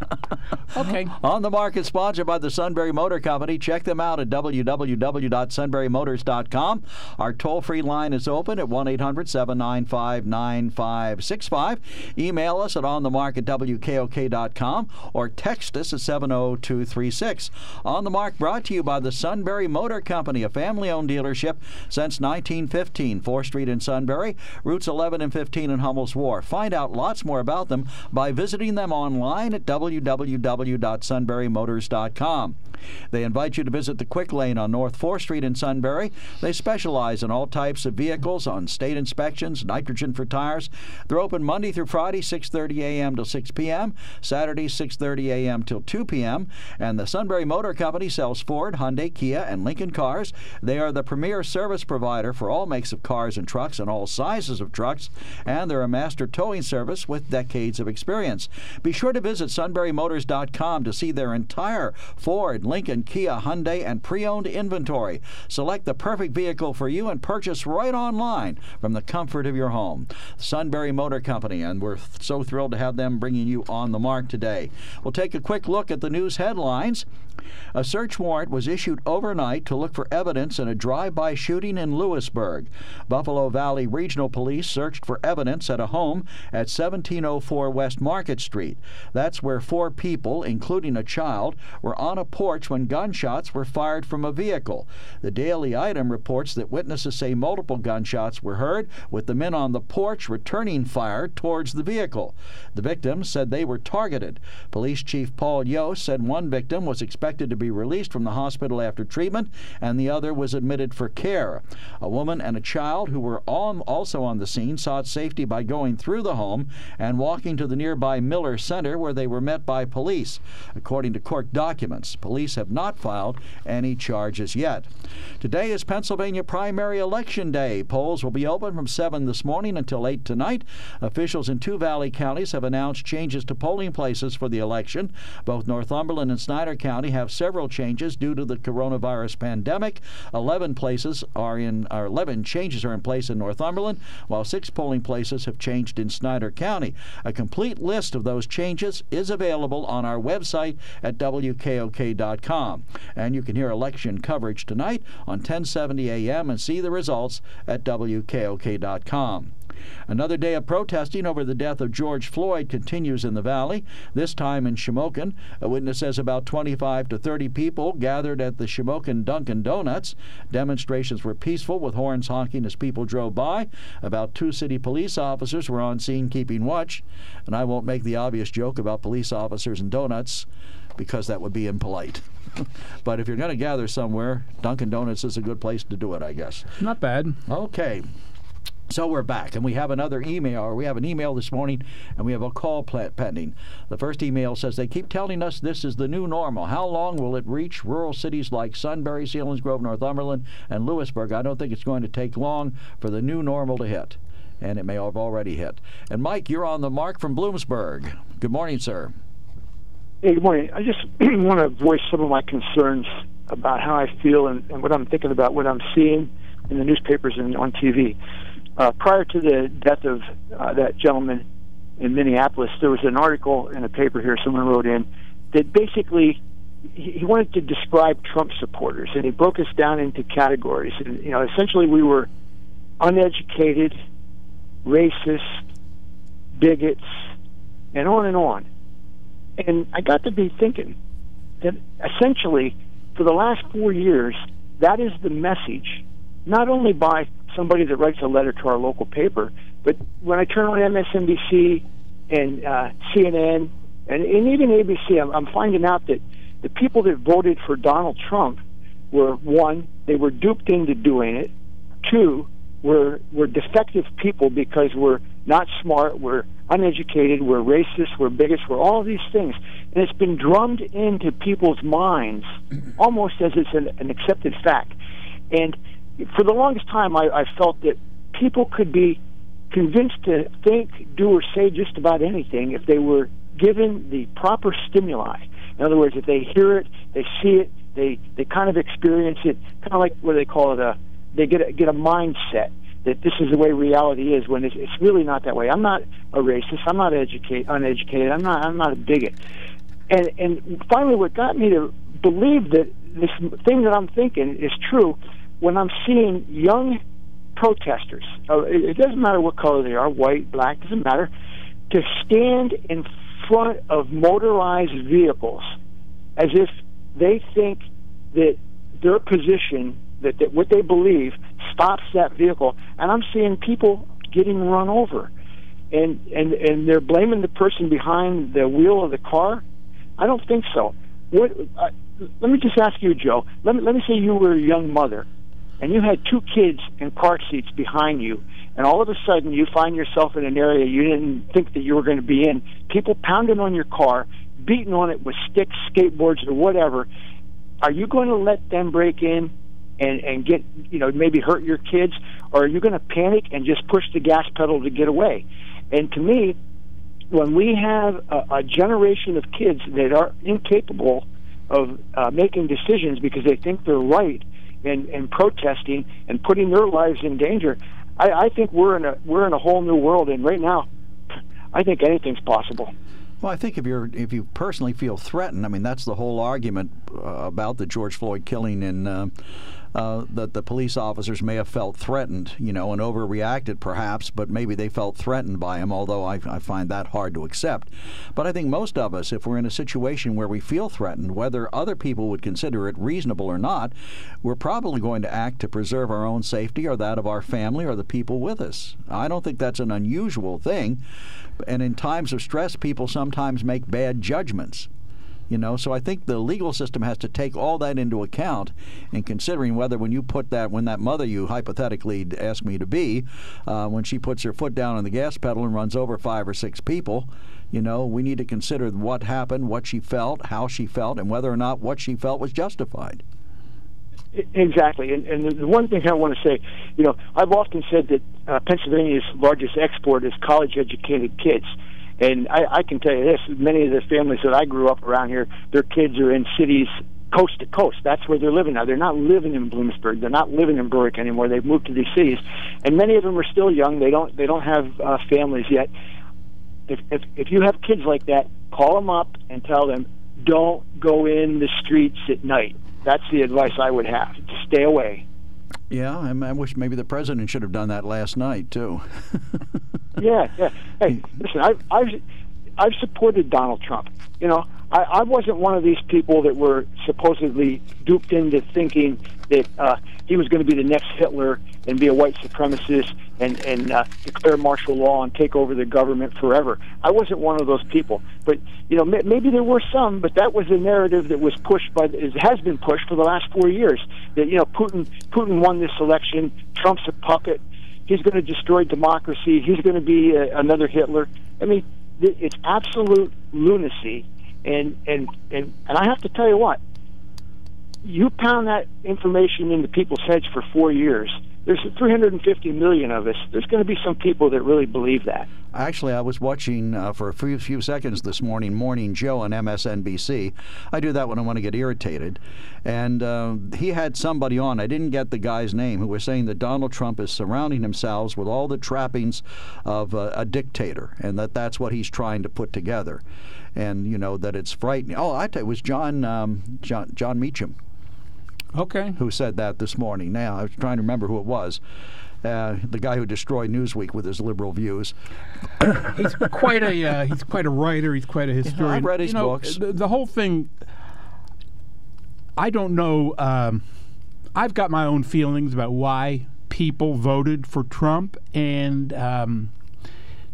Okay.
On the market, sponsored by the Sunbury Motor Company. Check them out at www.sunburymotors.com. Our toll free line is open at 1 800 795 9565. Email us at onthemark at wkok.com or text us at 70236. On the Mark brought to you by the Sunbury Motor Company, a family owned dealership since 1915. 4th Street in Sunbury, routes 11 and 15 in Hummel's Wharf. Find out lots more about them by visiting them online at www.sunburymotors.com. They invite you to visit the Quick Lane on North 4th Street in Sunbury. They specialize in all types of vehicles, on state inspections, nitrogen for tires. They're open Monday through Friday, 6:30 a.m. till 6 p.m., Saturday 6:30 a.m. till 2 p.m. And the Sunbury Motor Company sells Ford, Hyundai, Kia, and Lincoln cars. They are the premier service provider for all makes of cars and trucks and all sizes of trucks, and they're a master towing service with decades of experience. Be sure to visit sunburymotors.com to see their entire Ford, Lincoln, Kia, Hyundai, and pre owned inventory. Select the perfect vehicle for you and purchase right online from the comfort of your home. Sunbury Motor Company, and we're so thrilled to have them bringing you on the mark today. We'll take a quick look at the news headlines. A search warrant was issued overnight to look for evidence in a drive by shooting in Lewisburg. Buffalo Valley Regional Police searched for evidence at a home at 1704 West Market Street. That's where four people, including a child, were on a porch when gunshots were fired from a vehicle. The Daily Item reports that witnesses say multiple gunshots were heard, with the men on the porch returning fire towards the vehicle. The victims said they were targeted. Police Chief Paul Yost said one victim was expected to be released from the hospital after treatment, and the other was admitted for care. A woman and a child who were on, also on the scene sought safety by going through the home and walking to the nearby Miller Center, where they were met by police. According to court documents, police have not filed any charges yet. Today is Pennsylvania primary election day. Polls will be open from 7 this morning until 8 tonight. Officials in two Valley counties have announced changes to polling places for the election. Both Northumberland and Snyder County have several changes due to the coronavirus pandemic. 11 places are in or 11 changes are in place in Northumberland, while 6 polling places have changed in Snyder County. A complete list of those changes is available on our website at wkok.com. And you can hear election coverage tonight on 1070 a.m. and see the results at wkok.com. Another day of protesting over the death of George Floyd continues in the valley, this time in Shamokin. A witness says about 25 to 30 people gathered at the Shamokin Dunkin' Donuts. Demonstrations were peaceful with horns honking as people drove by. About two city police officers were on scene keeping watch. And I won't make the obvious joke about police officers and donuts because that would be impolite. but if you're going to gather somewhere, Dunkin' Donuts is a good place to do it, I guess.
Not bad.
Okay. So we're back, and we have another email, or we have an email this morning, and we have a call pending. The first email says they keep telling us this is the new normal. How long will it reach rural cities like Sunbury, Selinsgrove, Northumberland, and Lewisburg? I don't think it's going to take long for the new normal to hit, and it may have already hit. And Mike, you're on the mark from Bloomsburg. Good morning, sir.
Hey, good morning. I just want to voice some of my concerns about how I feel and, and what I'm thinking about what I'm seeing in the newspapers and on TV. Uh, prior to the death of uh, that gentleman in Minneapolis, there was an article in a paper here someone wrote in that basically he, wanted to describe Trump supporters, and he broke us down into categories. And you know, essentially, we were uneducated, racist, bigots, and on and on. And I got to be thinking that essentially, for the last four years, that is the message, not only by somebody that writes a letter to our local paper, but when I turn on MSNBC and uh, CNN and, and even ABC, I'm, I'm finding out that the people that voted for Donald Trump were one, they were duped into doing it. Two, we're we're defective people because we're not smart, we're uneducated, we're racist, we're bigots, we're all these things, and it's been drummed into people's minds almost as it's an, an accepted fact. And for the longest time, I, I felt that people could be convinced to think, do, or say just about anything if they were given the proper stimuli. In other words, if they hear it, they see it, they they kind of experience it, kind of like what they call it a they get a, get a mindset that this is the way reality is when it's, it's really not that way. I'm not a racist. I'm not educate, uneducated. I'm not I'm not a bigot. And and finally, what got me to believe that this thing that I'm thinking is true when I'm seeing young protesters. Uh, it, it doesn't matter what color they are, white, black, doesn't matter. To stand in front of motorized vehicles as if they think that their position that, that what they believe stops that vehicle, and I'm seeing people getting run over, and and and they're blaming the person behind the wheel of the car. I don't think so. What? Uh, let me just ask you, Joe. Let me let me say you were a young mother, and you had two kids in car seats behind you, and all of a sudden you find yourself in an area you didn't think that you were going to be in. People pounding on your car, beating on it with sticks, skateboards, or whatever. Are you going to let them break in and and get you know maybe hurt your kids, or are you going to panic and just push the gas pedal to get away? And to me, when we have a, a generation of kids that are incapable of uh, making decisions because they think they're right and, and protesting and putting their lives in danger, I, I think we're in a we're in a whole new world. And right now, I think anything's possible.
Well, I think if you're if you personally feel threatened, I mean that's the whole argument uh, about the George Floyd killing in uh, uh, that the police officers may have felt threatened, you know, and overreacted perhaps, but maybe they felt threatened by him, although I, I find that hard to accept. But I think most of us, if we're in a situation where we feel threatened, whether other people would consider it reasonable or not, we're probably going to act to preserve our own safety or that of our family or the people with us. I don't think that's an unusual thing. And in times of stress, people sometimes make bad judgments. You know, so I think the legal system has to take all that into account in considering whether when you put that, when that mother you hypothetically asked me to be, uh, when she puts her foot down on the gas pedal and runs over five or six people, you know, we need to consider what happened, what she felt, how she felt, and whether or not what she felt was justified.
Exactly, and, and the one thing I want to say, you know, I've often said that uh, Pennsylvania's largest export is college-educated kids. And I, I can tell you this: many of the families that I grew up around here, their kids are in cities coast to coast. That's where they're living now. They're not living in Bloomsburg. They're not living in Berwick anymore. They've moved to these cities, and many of them are still young. They don't they don't have uh, families yet. If, if if you have kids like that, call them up and tell them don't go in the streets at night. That's the advice I would have. To stay away.
Yeah, I wish maybe the president should have done that last night too.
yeah, yeah. Hey, listen, I've I've I've supported Donald Trump. You know, I, I wasn't one of these people that were supposedly duped into thinking that uh, he was going to be the next Hitler and be a white supremacist and and uh, declare martial law and take over the government forever. I wasn't one of those people. But you know, m- maybe there were some, but that was the narrative that was pushed by it has been pushed for the last four years. That you know, Putin Putin won this election. Trump's a puppet. He's going to destroy democracy. He's going to be a, another Hitler. I mean, it's absolute lunacy. And and and and I have to tell you what, you pound that information into people's heads for four years there's 350 million of us. There's going to be some people that really believe that.
Actually, I was watching uh, for a few, few seconds this morning Morning Joe on MSNBC. I do that when I want to get irritated. And uh, he had somebody on, I didn't get the guy's name, who was saying that Donald Trump is surrounding himself with all the trappings of uh, a dictator and that that's what he's trying to put together. And, you know, that it's frightening. Oh, I tell you, it was John, um, John, Jon Meacham
Okay.
Who said that this morning? Now I was trying to remember who it was. Uh, the guy who destroyed Newsweek with his liberal views.
he's quite a uh, he's quite a writer. He's quite a historian.
Yeah, I've read his
you know,
books.
The, the, whole thing. I don't know. Um, I've got my own feelings about why people voted for Trump, and um,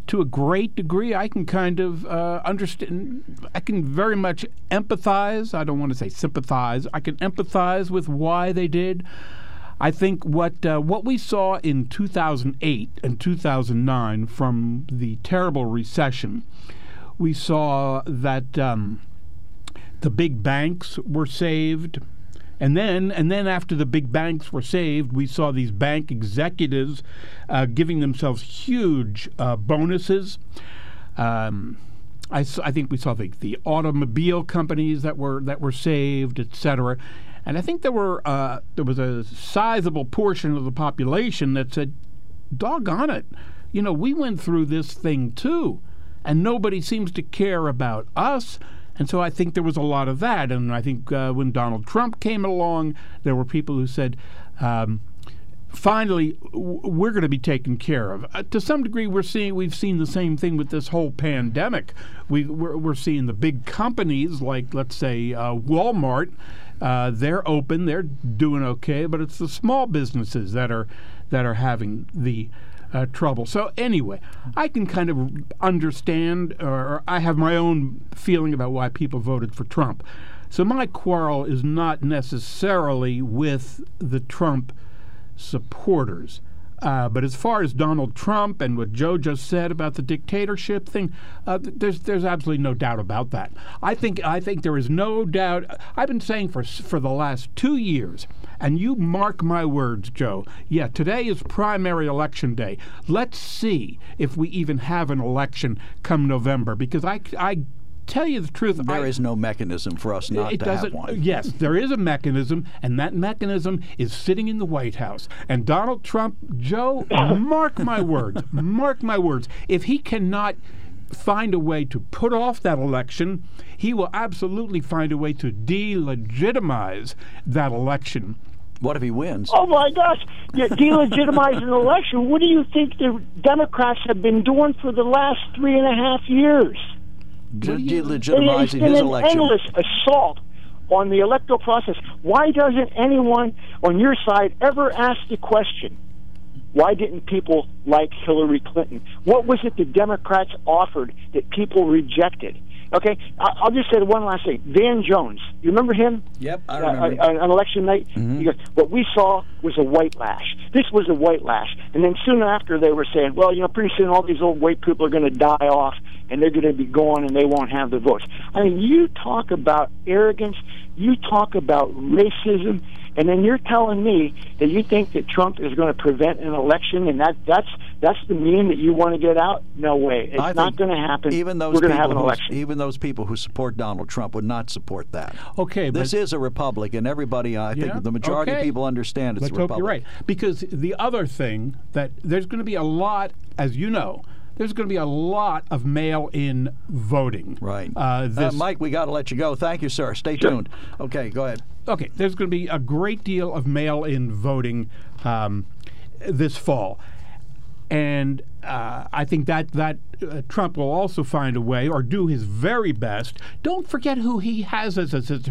to a great degree, I can kind of uh, understand. I can very much empathize. I don't want to say sympathize. I can empathize with why they did. I think what uh, what we saw in 2008 and 2009 from the terrible recession, we saw that um, the big banks were saved. And then, and then after the big banks were saved, we saw these bank executives uh, giving themselves huge uh, bonuses. Um, I, I, think we saw the, the automobile companies that were that were saved, et cetera. And I think there were uh, there was a sizable portion of the population that said, "Doggone it, you know, we went through this thing too, and nobody seems to care about us." And so I think there was a lot of that. And I think uh, when Donald Trump came along, there were people who said, um, finally, w- we're going to be taken care of. Uh, to some degree, we're seeing we've seen the same thing with this whole pandemic. We, we're, we're seeing the big companies like, let's say, uh, Walmart. Uh, they're open, they're doing okay, but it's the small businesses that are that are having the uh, trouble. So anyway, I can kind of understand, or I have my own feeling about why people voted for Trump. So my quarrel is not necessarily with the Trump supporters. Uh, but as far as Donald Trump and what Joe just said about the dictatorship thing, uh, there's there's absolutely no doubt about that. I think I think there is no doubt. I've been saying for for the last two years, and you mark my words, Joe. Yeah, today is primary election day. Let's see if we even have an election come November, because I I tell you the truth,
there I, is no mechanism for us not
it
to
doesn't,
have one.
Yes, there is a mechanism, and that mechanism is sitting in the White House. And Donald Trump, Joe, mark my words, mark my words. If he cannot find a way to put off that election, he will absolutely find a way to delegitimize that election.
What if he wins?
Oh my gosh! Yeah, delegitimize an election. What do you think the Democrats have been doing for the last three and a half years?
delegitimizing his election.
endless assault on the electoral process. Why doesn't anyone on your side ever ask the question? Why didn't people like Hillary Clinton? What was it the Democrats offered that people rejected? Okay, I'll just say one last thing. Van Jones, you remember him?
Yep, I remember.
Uh, on election night,
mm-hmm.
goes, what we saw was a white lash. This was a white lash, and then soon after they were saying, well, you know, pretty soon all these old white people are going to die off, and they're going to be gone, and they won't have the votes. I mean, you talk about arrogance, you talk about racism, and then you're telling me that you think that Trump is going to prevent an election, and that that's that's the meme that you want to get out. No way, it's not going to happen.
Even those
we're going to
people
have an
who-
election.
even those people who support Donald Trump would not support that.
Okay,
this is a republic, and everybody, I
Yeah,
think, the majority
okay.
of people understand it's
Let's
a
hope
republic.
you're right. Because the other thing that there's going to be a lot, as you know, there's going to be a lot of mail-in voting.
Right.
Uh,
Uh, Mike, we got to let you go. Thank you, sir. Stay tuned. Okay, go ahead.
Okay, there's going to be a great deal of mail-in voting um, this fall, and uh, I think that that uh, Trump will also find a way, or do his very best. Don't forget who he has as, as, as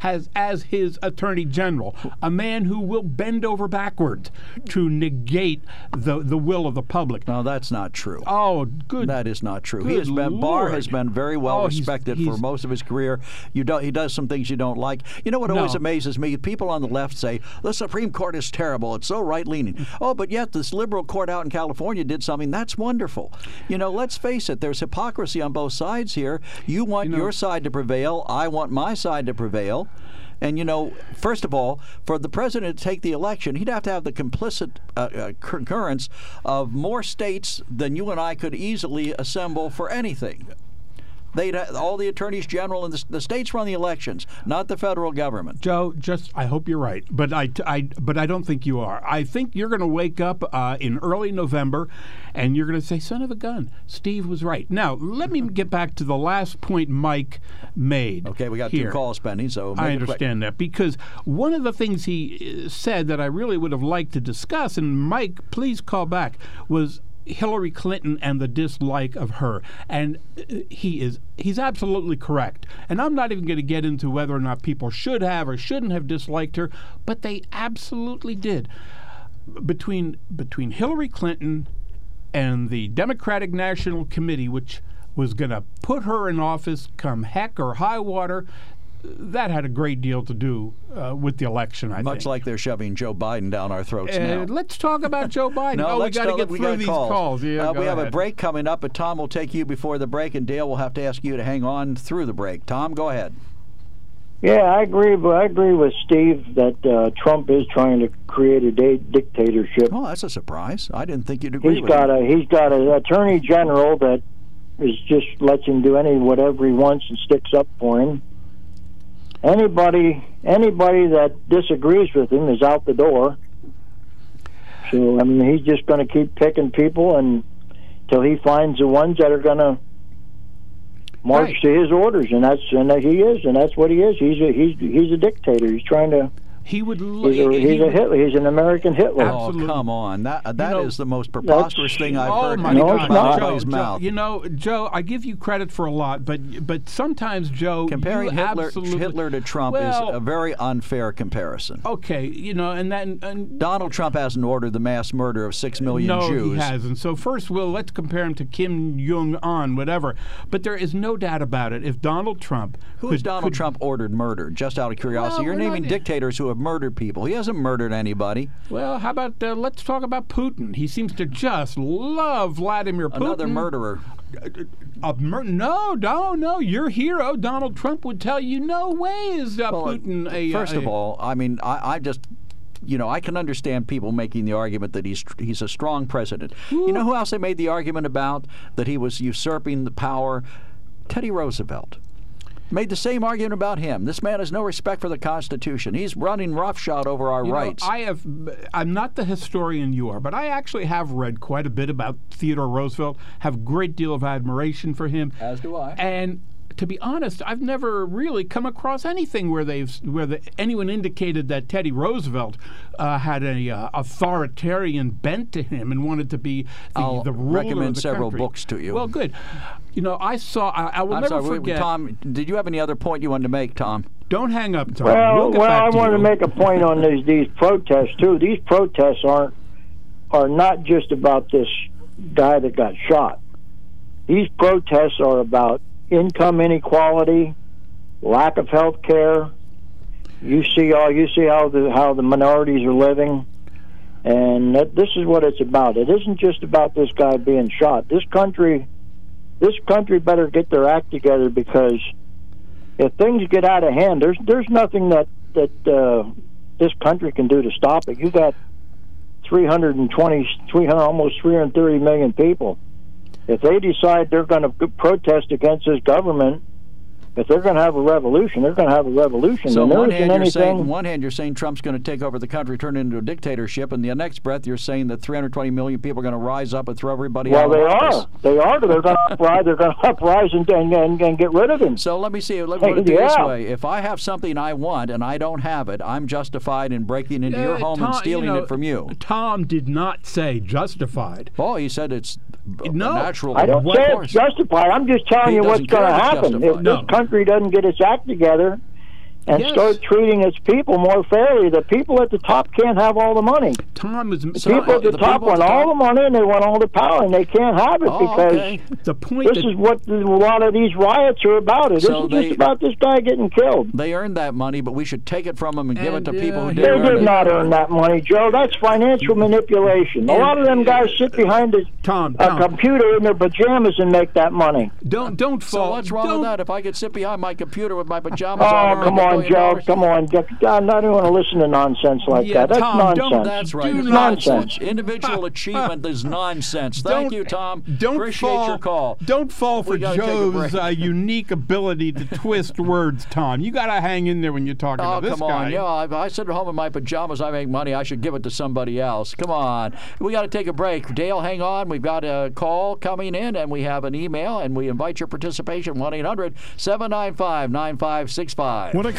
has as his attorney general, a man who will bend over backwards to negate the the will of the public.
No, that's not true.
Oh, good.
That is not true. he has been Barr has been very well
Oh, he's-
respected for most of his career. You don't. He does some things you don't like. You know what always amazes me? People on the left say the Supreme Court is terrible. It's so right leaning. oh, but yet this liberal court out in California did something that's wonderful. You know, let's face it. There's hypocrisy on both sides here. You want your side to prevail. I want my side to prevail. And you know, first of all, for the president to take the election, he'd have to have the complicit uh, uh, concurrence of more states than you and I could easily assemble for anything. They'd all the attorneys general and the, the states run the elections, not the federal government.
Joe, just I hope you're right, but I, I but I don't think you are. I think you're going to wake up uh, in early November, and you're going to say, "Son of a gun, Steve was right." Now, let me get back to the last point Mike made.
Okay, we got
here.
two calls pending, so
I
make it quick.
understand that because one of the things he uh, said that I really would have liked to discuss, and Mike, please call back, was Hillary Clinton and the dislike of her. And uh, he is he's absolutely correct. And I'm not even going to get into whether or not people should have or shouldn't have disliked her, but they absolutely did. Between between Hillary Clinton and the Democratic National Committee, which was going to put her in office come heck or high water, that had a great deal to do uh, with the election. I
Much
think.
like they're shoving Joe Biden down our throats
Uh,
now.
let's talk about Joe Biden.
No,
oh, we
let's
got to get through
got
these
calls.
calls. Yeah,
Uh,
go
we have a break coming up, but Tom will take you before the break, and Dale will have to ask you to hang on through the break. Tom, go ahead.
Yeah, I agree. But I agree with Steve that uh, Trump is trying to create a da- dictatorship.
Oh, that's a surprise. I didn't think you'd agree
He's
with
got
me.
a he's got an attorney general that is just lets him do any whatever he wants and sticks up for him. Anybody anybody that disagrees with him is out the door. So I mean, he's just going to keep picking people and until he finds the ones that are going to march
Right.
to his orders, and that's and that he is, and that's what he is. He's a he's he's a dictator. He's trying to.
He would.
He's a,
he
he's a Hitler. He's an American Hitler.
Oh, come on. That that
know,
is the most preposterous thing I've
oh
heard
my
come
God,
out of
Joe,
anybody's
Joe,
mouth.
You know, Joe, I give you credit for a lot, but but sometimes, Joe,
Comparing Hitler, Hitler to Trump
well,
is a very unfair comparison.
Okay, you know, and then and
Donald Trump hasn't ordered the mass murder of six million
no,
Jews.
he hasn't. So first, well, let's compare him to Kim Jong Un, whatever. But there is no doubt about it. If Donald Trump,
Who
could,
Donald
could-
Trump ordered murder? Just out of curiosity,
Well,
you're
we're
naming
not-
dictators who have murdered people. He hasn't murdered anybody.
Well, how about uh, let's talk about Putin? He seems to just love Vladimir Putin.
Another murderer.
A mur- no, no, no. Your hero, Donald Trump, would tell you no way is uh, Putin a.
First
a,
of all, I mean, I, I just. You know, I can understand people making the argument that he's he's a strong president. You know who else they made the argument about that he was usurping the power? Teddy Roosevelt made the same argument about him. This man has no respect for the Constitution. He's running roughshod over our
You know,
rights.
I have. I'm not the historian you are, but I actually have read quite a bit about Theodore Roosevelt. Have a great deal of admiration for him.
As do I.
And to be honest, I've never really come across anything where they've where the, anyone indicated that Teddy Roosevelt uh, had a uh, authoritarian bent to him and wanted to be the,
I'll
the ruler
recommend
of the
several
country.
books to you.
Well, good. You know, I saw. I, I will
I'm
never
sorry, wait,
forget.
Tom. Did you have any other point you wanted to make, Tom?
Don't hang up, Tom.
Well,
we'll
well, I
to
want
you.
to make a point on these these protests too. These protests aren't are not just about this guy that got shot. These protests are about income inequality, lack of health care. You see all you see how the how the minorities are living, and that, this is what it's about. It isn't just about this guy being shot. This country, this country better get their act together because if things get out of hand, there's there's nothing that that uh, this country can do to stop it. You got 320, 300, almost 330 million people. If they decide they're going to protest against this government, if they're going to have a revolution, they're going to have a revolution.
So on one hand, you're saying one hand you're saying Trump's going to take over the country, turn it into a dictatorship, and the next breath you're saying that 320 million people are going to rise up and throw everybody
well,
out.
they
of office.
are. They are. They're going to uprise. They're going to uprise and, and, and, and get rid of him.
So let me see. Let me put it this way: If I have something I want and I don't have it, I'm justified in breaking into your
Uh,
home
Tom-
and stealing
you know,
it from you.
Tom did not say justified.
Oh, he said it's
No,
natural.
I don't say it's justified. I'm just telling
He
you what's going to happen. If
justified.
this country doesn't get its act together and
Yes.
start treating its people more fairly, the people at the top can't have all the money.
Tom is
The
so-
people at the,
the
top want
the
all the money and they want all the power, and they can't have it
Oh,
because
okay.
the point
this
that
is what a lot of these riots are about. It
So
isn't
they-
just about this guy getting killed.
They earned that money, but we should take it from them and, give it
And,
to people
uh,
who
They
didn't earn
did
it.
not earn that money, Joe. That's financial manipulation. A lot of them guys sit behind a,
Tom,
a
Tom,
computer in their pajamas and make that money.
don't don't fall.
So
fall.
what's wrong
don't,
with that? If I could sit behind my computer with my pajamas on,
Oh,
and earn
come
a
on, Joe. Come on. Joe. God, I don't want to listen to nonsense like
Yeah,
that. That's
Tom, don't-
nonsense.
That's right.
Do
It's
not-
nonsense. Individual achievement is nonsense. Thank
Don't-
you, Tom.
Don't
Appreciate
fall,
your call.
Don't fall for
We gotta take a
Joe's uh, unique ability to twist words, Tom. You got to hang in there when you're talking
Oh,
to this
come
guy.
on. Yeah, if I sit at home in my pajamas, I make money. I should give it to somebody else. Come on. We got to take a break. Dale, hang on. We've got a call coming in, and we have an email, and we invite your participation 1 800 795 9565.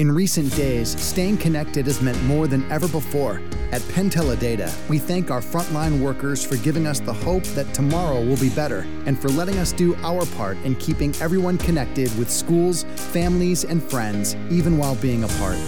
In recent days, staying connected has meant more than ever before. At PenTeleData, we thank our frontline workers for giving us the hope that tomorrow will be better and for letting us do our part in keeping everyone connected with schools, families, and friends, even while being apart.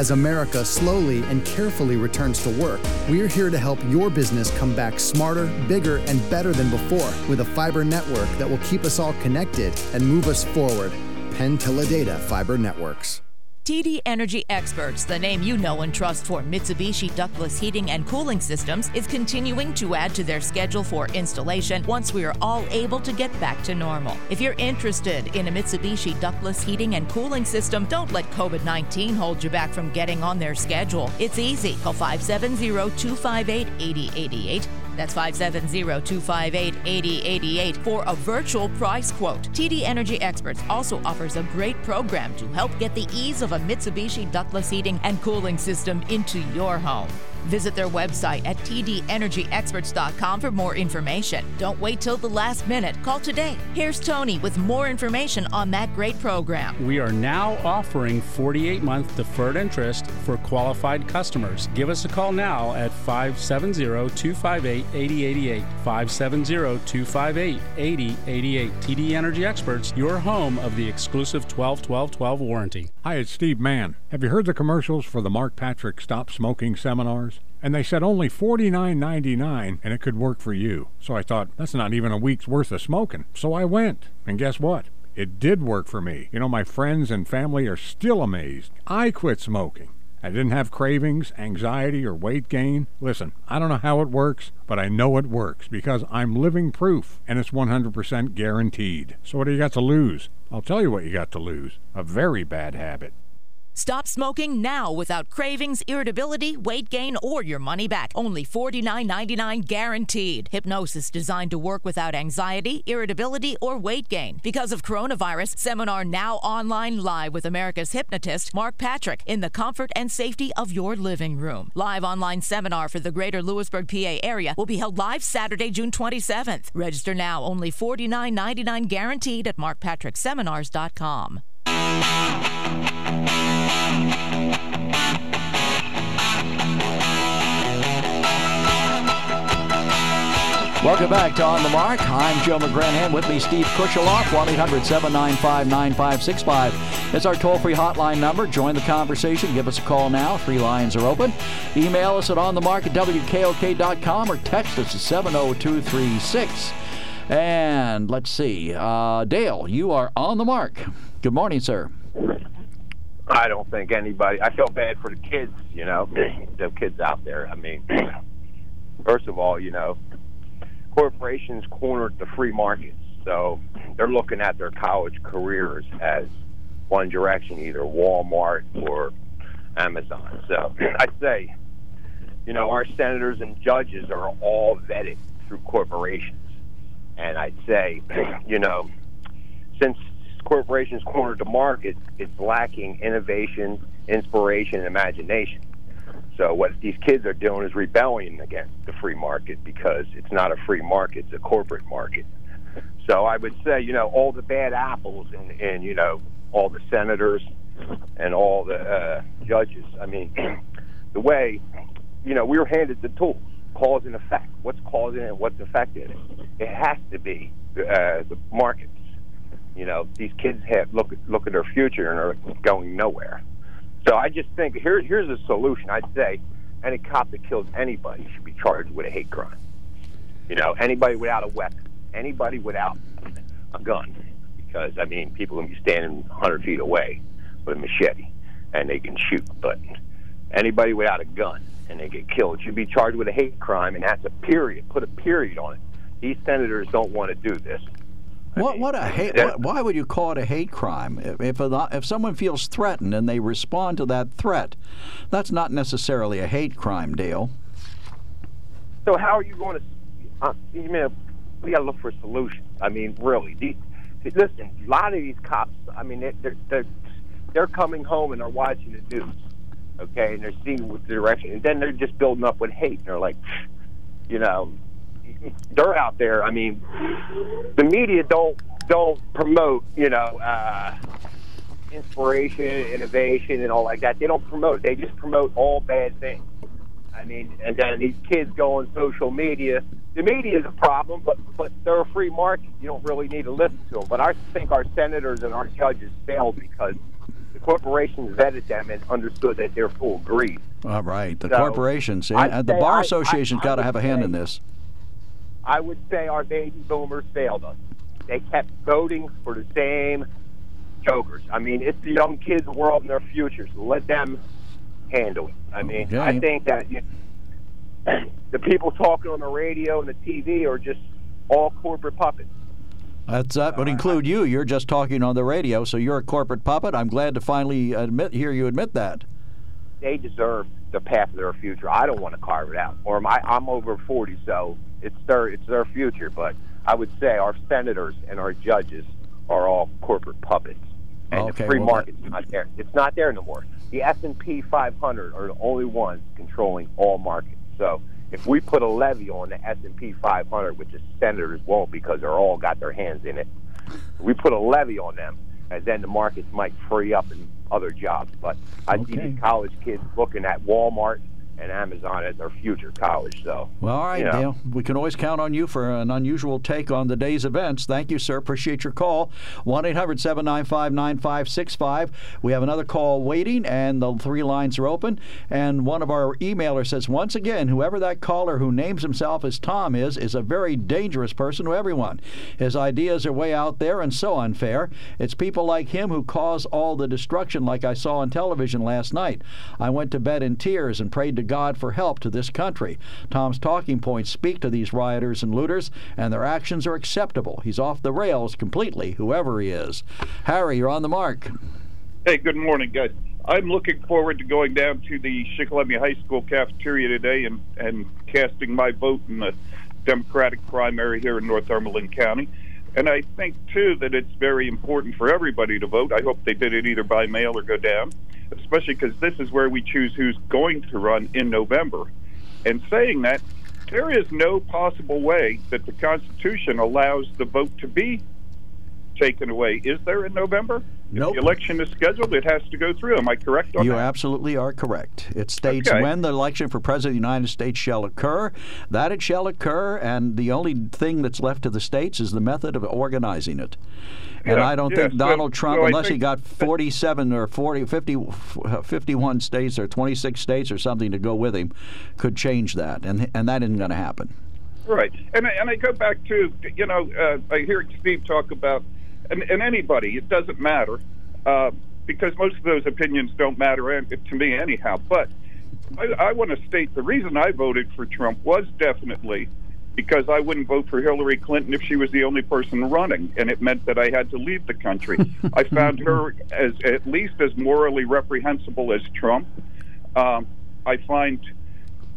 As America slowly and carefully returns to work, we're here to help your business come back smarter, bigger, and better than before with a fiber network that will keep us all connected and move us forward. PenTeleData Fiber Networks.
TD Energy Experts, the name you know and trust for Mitsubishi ductless heating and cooling systems, is continuing to add to their schedule for installation once we are all able to get back to normal. If you're interested in a Mitsubishi ductless heating and cooling system, don't let COVID 19 hold you back from getting on their schedule. It's easy. Call 570 258 8088. That's 570-258-8088 for a virtual price quote. TD Energy Experts also offers a great program to help get the ease of a Mitsubishi ductless heating and cooling system into your home. Visit their website at tdenergyexperts.com for more information. Don't wait till the last minute. Call today. Here's Tony with more information on that great program.
We are now offering 48 month deferred interest for qualified customers. Give us a call now at 570 258 8088. 570 258 8088. TD Energy Experts, your home of the exclusive 12 12 12 warranty.
Hi, it's Steve Mann. Have you heard the commercials for the Mark Patrick Stop Smoking seminars? And they said only $49.99 and it could work for you. So I thought, that's not even a week's worth of smoking. So I went. And guess what? It did work for me. You know, my friends and family are still amazed. I quit smoking. I didn't have cravings, anxiety, or weight gain. Listen, I don't know how it works, but I know it works because I'm living proof and it's 100% guaranteed. So, what do you got to lose? I'll tell you what you got to lose a very bad habit.
Stop smoking now without cravings, irritability, weight gain, or your money back. Only $49.99 guaranteed. Hypnosis designed to work without anxiety, irritability, or weight gain. Because of coronavirus, seminar now online live with America's hypnotist, Mark Patrick, in the comfort and safety of your living room. Live online seminar for the greater Lewisburg, PA area will be held live Saturday, June 27th. Register now. Only $49.99 guaranteed at markpatrickseminars.com.
Welcome back to On the Mark. I'm Joe McGranahan. With me, Steve Kusheloff, 1 800 795 9565. It's our toll free hotline number. Join the conversation. Give us a call now. Three lines are open. Email us at onthemark at wkok.com or text us at 70236. And let's see. Uh, Dale, you are on the mark. Good morning, sir.
I don't think anybody. I feel bad for the kids. You know, the kids out there. I mean, first of all, you know, corporations cornered the free markets, so they're looking at their college careers as one direction, either Walmart or Amazon. So I'd say, you know, our senators and judges are all vetted through corporations, and I'd say, you know, since corporations cornered the market, it's lacking innovation, inspiration, and imagination. So what these kids are doing is rebelling against the free market because it's not a free market; it's a corporate market. So I would say, you know, all the bad apples and, and you know, all the senators and all the uh, judges. I mean, the way, you know, we were handed the tools, cause and effect. What's causing it? What's affecting it? It has to be uh, the markets. You know, these kids have look look at their future and are going nowhere. So I just think here, here's a solution. I'd say any cop that kills anybody should be charged with a hate crime. You know, anybody without a weapon, anybody without a gun, because I mean, people can be standing 100 feet away with a machete and they can shoot, but anybody without a gun and they get killed should be charged with a hate crime, and that's a period. Put a period on it. These senators don't want to do this.
What what a hate? What, why would you call it a hate crime? If if, a, if someone feels threatened and they respond to that threat, that's not necessarily a hate crime, Dale.
So how are you going to? Uh, you mean we got to look for a solution? I mean, really? These, listen, a lot of these cops. I mean, they're they're they're coming home and they're watching the news, okay, and they're seeing what the direction, and then they're just building up with hate, and they're like, you know, they're out there. I mean, the media don't don't promote, you know, uh, inspiration, innovation, and all like that. They don't promote. They just promote all bad things. I mean, and then these kids go on social media. The media is a problem, but but they're a free market. You don't really need to listen to them. But I think our senators and our judges failed because the corporations vetted them and understood that they're full of greed.
All right, the
So,
corporations,
I'd
the bar association's got to have a hand
say-
in this.
I would say our baby boomers failed us. They kept voting for the same jokers. I mean, it's the young kids' world and their futures. let them handle it. I mean,
Okay.
I think that you the people talking on the radio and the TV are just all corporate puppets.
That's that would include you. You're just talking on the radio, so you're a corporate puppet. I'm glad to finally admit hear you admit that.
They deserve the path of their future. I don't want to carve it out. Or my, I'm over 40, so it's their it's their future. But I would say our senators and our judges are all corporate puppets, and
Okay,
the free
well,
market's not there. It's not there no more. The S&P 500 are the only ones controlling all markets. So if we put a levy on the S&P 500, which the senators won't because they're all got their hands in it, we put a levy on them, and then the markets might free up and other jobs. But I see
Okay.
these college kids looking at Walmart and Amazon as their future college. So
Well, all right,
you know.
Dale. We can always count on you for an unusual take on the day's events. Thank you, sir. Appreciate your call. 1 800 795 9565. We have another call waiting, and the three lines are open. And one of our emailers says, once again, whoever that caller who names himself as Tom is, is a very dangerous person to everyone. His ideas are way out there and so unfair. It's people like him who cause all the destruction, like I saw on television last night. I went to bed in tears and prayed to God for help to this country. Tom's talking points speak to these rioters and looters, and their actions are acceptable. He's off the rails completely, whoever he is. Harry, you're on the mark.
Hey, good morning, guys. I'm looking forward to going down to the Shikellamy High School cafeteria today and, and casting my vote in the Democratic primary here in Northumberland County. And I think, too, that it's very important for everybody to vote. I hope they did it either by mail or go down, especially because this is where we choose who's going to run in November. And saying that, there is no possible way that the Constitution allows the vote to be taken away. Is there in November?
Nope.
If the election is scheduled, it has to go through. Am I correct
You
that?
absolutely are correct. It states
Okay.
when the election for President of the United States shall occur, that it shall occur, and the only thing that's left to the states is the method of organizing it. And
Yeah,
I don't
yeah,
think
so-
Donald Trump,
so
unless he got 47 or 40, 50, uh, 51 states or 26 states or something to go with him, could change that. And, and that isn't going to happen.
Right, and I- and I go back to you know uh, I hear Steve talk about and, and anybody it doesn't matter uh, because most of those opinions don't matter to me anyhow. But I, I want to state the reason I voted for Trump was definitely because I wouldn't vote for Hillary Clinton if she was the only person running, and it meant that I had to leave the country. I found her as at least as morally reprehensible as Trump. Um, I find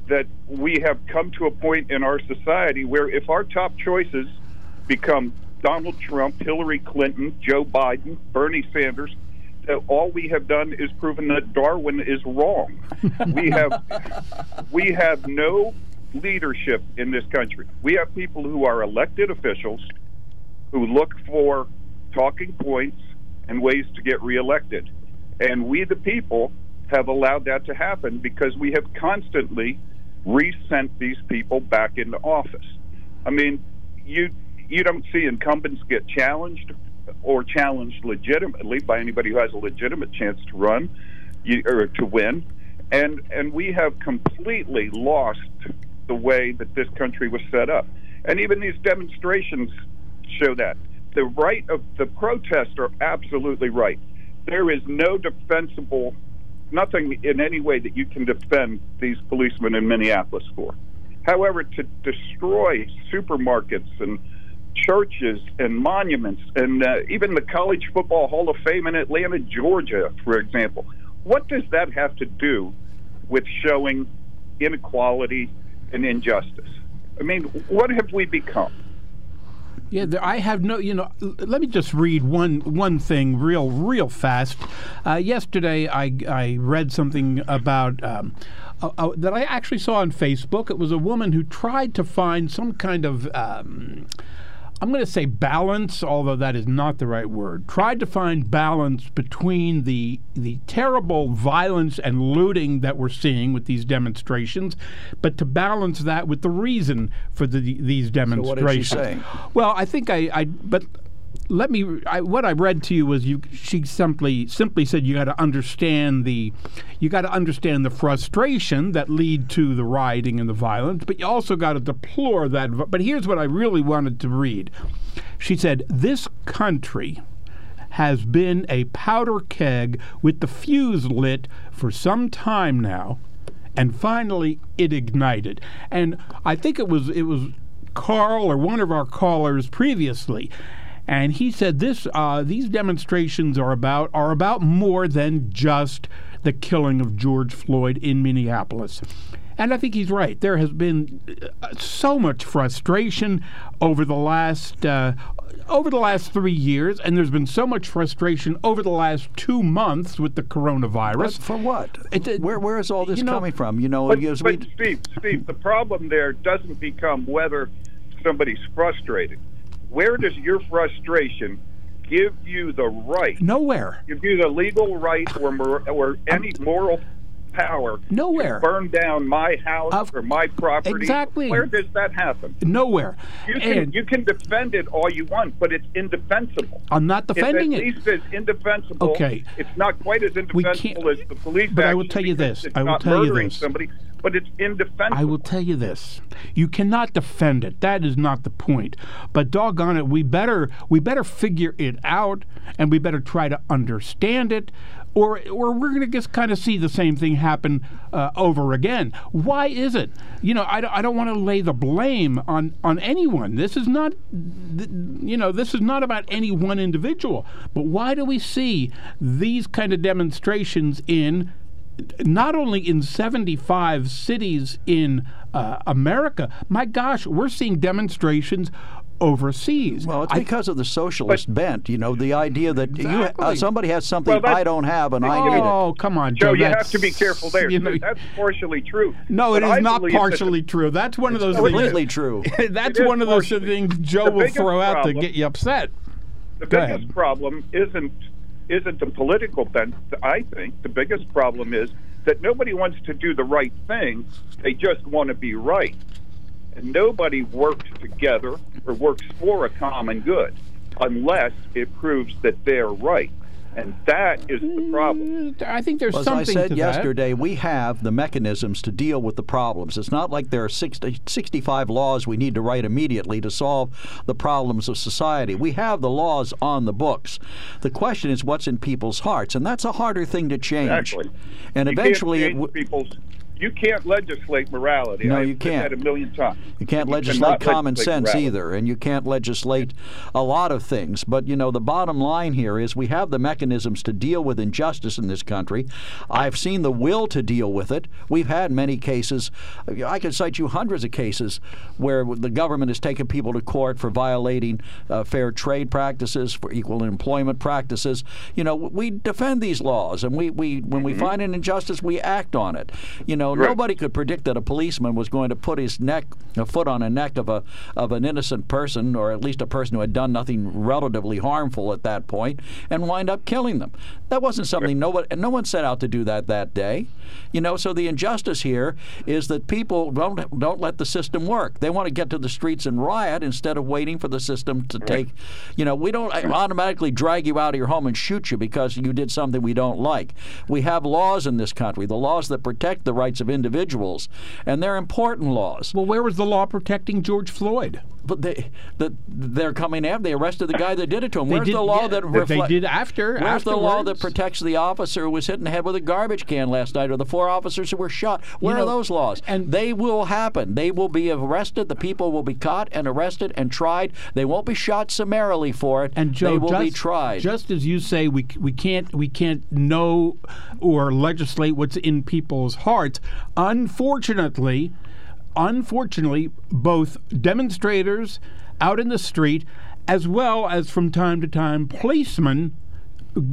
that we have come to a point in our society where if our top choices become Donald Trump, Hillary Clinton, Joe Biden, Bernie Sanders, that all we have done is proven that Darwin is wrong. we have we have no leadership in this country. We have people who are elected officials who look for talking points and ways to get reelected. And we, the people, have allowed that to happen because we have constantly resent these people back into office. I mean, you you don't see incumbents get challenged or challenged legitimately by anybody who has a legitimate chance to run. or to win, and and we have completely lost the way that this country was set up. And even these demonstrations show that. The right of the protests are absolutely right. There is no defensible, nothing in any way that you can defend these policemen in Minneapolis for. However, to destroy supermarkets and churches and monuments and uh, even the College Football Hall of Fame in Atlanta, Georgia, for example, what does that have to do with showing inequality and injustice? I mean, what have we become?
Yeah, there, I have no. You know, let me just read one one thing real real fast. Uh, yesterday, I I read something about. Um, uh, uh, that I actually saw on Facebook. It was a woman who tried to find some kind of um, I'm going to say balance, although that is not the right word. Tried to find balance between the the terrible violence and looting that we're seeing with these demonstrations, but to balance that with the reason for the, these
So
demonstrations.
what is she saying?
Well, I think I, I but let me. I, what I read to you was you. She simply simply said you got to understand the, you got to understand the frustration that lead to the rioting and the violence, but you also got to deplore that. But here's what I really wanted to read. She said, "This country." Has been a powder keg with the fuse lit for some time now, and finally it ignited. And I think it was it was Carl or one of our callers previously, and he said this uh, these demonstrations are about are about more than just the killing of George Floyd in Minneapolis. And I think he's right. There has been uh, so much frustration over the last uh, over the last three years, and there's been so much frustration over the last two months with the coronavirus.
But for what?
It,
where where is all this
you know-
coming from? You know,
But,
because
but
we-
Steve, Steve, the problem there doesn't become whether somebody's frustrated. Where does your frustration give you the right?
Nowhere.
Give you the legal right or mor- or any moral power
Nowhere.
to burn down my house or my property?
Exactly.
Where does that happen?
Nowhere.
You can
And-
you can defend it all you want, but it's indefensible.
I'm not defending
it's
it.
at least as indefensible.
Okay.
It's not quite as indefensible as the police.
But I will tell you this. I will tell you this.
somebody, but it's indefensible.
I will tell you this. You cannot defend it. That is not the point. But doggone it, we better we better figure it out and we better try to understand it. Or, or we're going to just kind of see the same thing happen uh, over again. Why is it? You know, I, don't- I don't want to lay the blame on, on anyone. This is not, th- you know, this is not about any one individual. But why do we see these kind of demonstrations in not only in 75 cities in uh, America, my gosh, we're seeing demonstrations overseas.
Well, it's because of the socialist bent. You know, the idea that you uh, somebody has something
Well,
I don't have and I need it.
Oh, come on,
Joe,
Joe.
you have to be careful there.
you know-
that's partially true.
no, it is
I
not
believe that
partially true. That's one of those
No,
things.
Completely true.
That's one of those
partially.
things Joe
The
will throw out to get you upset.
The
Go
biggest
ahead.
problem isn't isn't the political bent. I think the biggest problem is that nobody wants to do the right thing. They just want to be right, and nobody works together or works for a common good unless it proves that they're right, and that is the problem.
Mm, I think there's
Well, as
something
I said
to that.
yesterday, we have the mechanisms to deal with the problems. It's not like there are 60, 65 laws we need to write immediately to solve the problems of society. We have the laws on the books. The question is what's in people's hearts, and that's a harder thing to change.
Exactly.
And
You
eventually,
can't
it
change
w-
people's. You can't legislate morality.
No,
I've
you can't.
that a million times.
You can't
You
legislate common
legislate
sense
morality.
either, and you can't legislate a lot of things. But you know, the bottom line here is we have the mechanisms to deal with injustice in this country. I've seen the will to deal with it. We've had many cases. I could cite you hundreds of cases where the government has taken people to court for violating uh, fair trade practices, for equal employment practices. You know, we defend these laws, and we, we when we find an injustice, we act on it. You know, know, nobody could predict that a policeman was going to put his neck, a foot on the neck of a of an innocent person, or at least a person who had done nothing relatively harmful at that point, and wind up killing them. That wasn't something nobody, no one set out to do that that day. You know, so the injustice here is that people don't don't let the system work. They want to get to the streets and riot instead of waiting for the system to take. You know, we don't automatically drag you out of your home and shoot you because you did something we don't like. We have laws in this country, the laws that protect the rights of individuals, and they're important laws.
Well, where was the law protecting George Floyd?
But they, the, they're coming after. They arrested the guy that did it to him. Where's
did-
the law
yeah,
that
that they did after-
Where's the law that protects the officer who was hit in the head with a garbage can last night, or the four officers who were shot? Where
know,
are those laws? And they will happen. They will be arrested. The people will be caught and arrested and tried. They won't be shot summarily for it.
And Joe,
they will
just,
be tried.
Just as you say, we we can't we can't know or legislate what's in people's hearts. Unfortunately, unfortunately, both demonstrators out in the street, as well as from time to time policemen,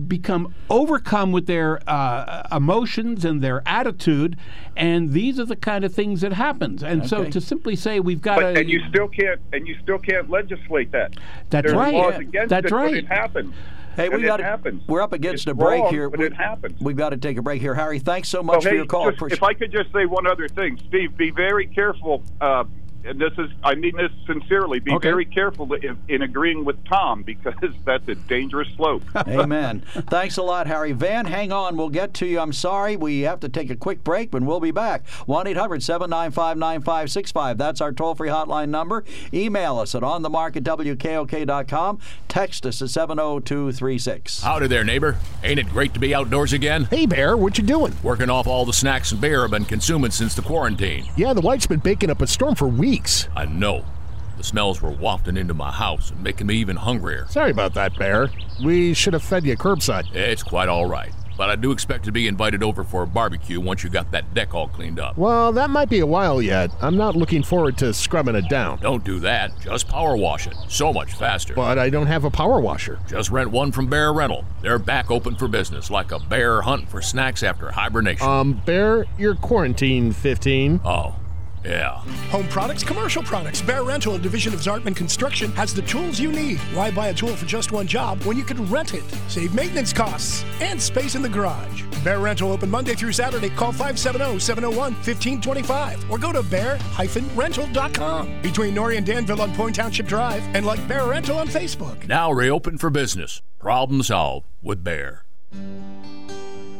become overcome with their uh, emotions and their attitude, and these are the kind of things that happens. And so to simply say we've got
But,
to
and you still can't and you still can't legislate that.
That's
There's
right.
Laws against
That's
it, but
right.
it happens.
Hey, we got
happens.
We're up against
It's
a break
wrong,
here.
but
We-
it happens.
We've got to take a break here, Harry. Thanks so much for
hey,
your call.
just- if I could just say one other thing, Steve, be very careful. Uh, and this is, I mean this sincerely. Be
Okay.
very careful in, in agreeing with Tom because that's a dangerous slope.
Amen. Thanks a lot, Harry. Van, hang on. We'll get to you. I'm sorry. We have to take a quick break, but we'll be back. 1 800 795 9565. That's our toll free hotline number. Email us at onthemark at WKOK.com. Text us at 70236.
Howdy there, neighbor. Ain't it great to be outdoors again?
Hey, Bear, what you doing?
Working off all the snacks and beer I've been consuming since the quarantine.
Yeah, the white's been baking up a storm for weeks.
I know. The smells were wafting into my house and making me even hungrier.
Sorry about that, Bear. We should have fed you curbside.
It's quite all right. But I do expect to be invited over for a barbecue once you got that deck all cleaned up.
Well, that might be a while yet. I'm not looking forward to scrubbing it down.
Don't do that. Just power wash it. So much faster.
But I don't have a power washer.
Just rent one from Bear Rental. They're back open for business, like a bear hunting for snacks after hibernation.
Um, Bear, you're quarantine 15.
Oh, yeah.
Home products, commercial products. Bear Rental, a division of Zartman Construction, has the tools you need. Why buy a tool for just one job when you could rent it? Save maintenance costs and space in the garage. Bear Rental open Monday through Saturday. Call 570-701-1525 or go to bear-rental.com. Between Nori and Danville on Point Township Drive and like Bear Rental on Facebook.
Now reopen for business. Problem solved with Bear.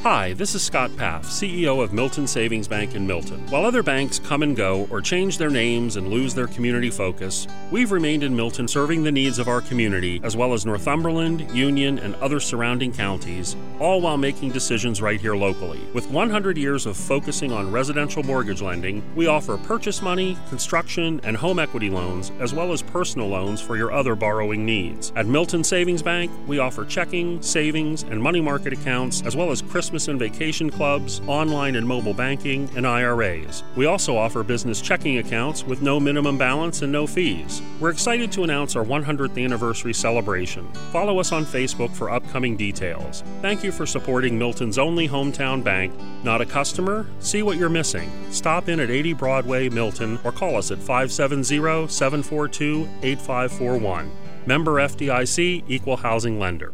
Hi, this is Scott Paff, CEO of Milton Savings Bank in Milton. While other banks come and go or change their names and lose their community focus, we've remained in Milton serving the needs of our community as well as Northumberland, Union, and other surrounding counties, all while making decisions right here locally. With 100 years of focusing on residential mortgage lending, we offer purchase money, construction, and home equity loans, as well as personal loans for your other borrowing needs. At Milton Savings Bank, we offer checking, savings, and money market accounts, as well as Christmas and vacation clubs, online and mobile banking, and IRAs. We also offer business checking accounts with no minimum balance and no fees. We're excited to announce our 100th anniversary celebration. Follow us on Facebook for upcoming details. Thank you for supporting Milton's only hometown bank. Not a customer? See what you're missing. Stop in at 80 Broadway, Milton, or call us at 570 742 8541. Member FDIC, Equal Housing Lender.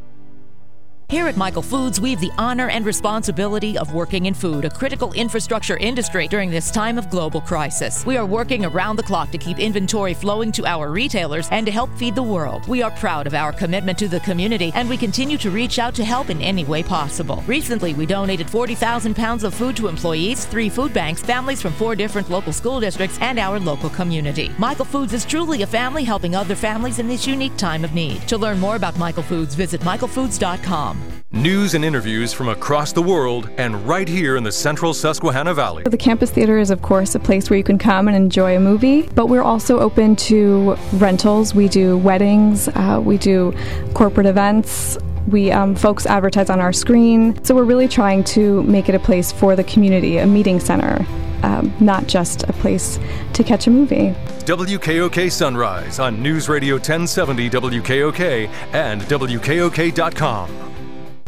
Here at Michael Foods, we have the honor and responsibility of working in food, a critical infrastructure industry during this time of global crisis. We are working around the clock to keep inventory flowing to our retailers and to help feed the world. We are proud of our commitment to the community and we continue to reach out to help in any way possible. Recently, we donated 40,000 pounds of food to employees, three food banks, families from four different local school districts, and our local community. Michael Foods is truly a family helping other families in this unique time of need. To learn more about Michael Foods, visit michaelfoods.com.
News and interviews from across the world and right here in the central Susquehanna Valley.
The campus theater is, of course, a place where you can come and enjoy a movie, but we're also open to rentals. We do weddings, uh, we do corporate events. We um, folks advertise on our screen. So we're really trying to make it a place for the community, a meeting center, um, not just a place to catch a movie.
WKOK Sunrise on News Radio 1070 WKOK and WKOK.com.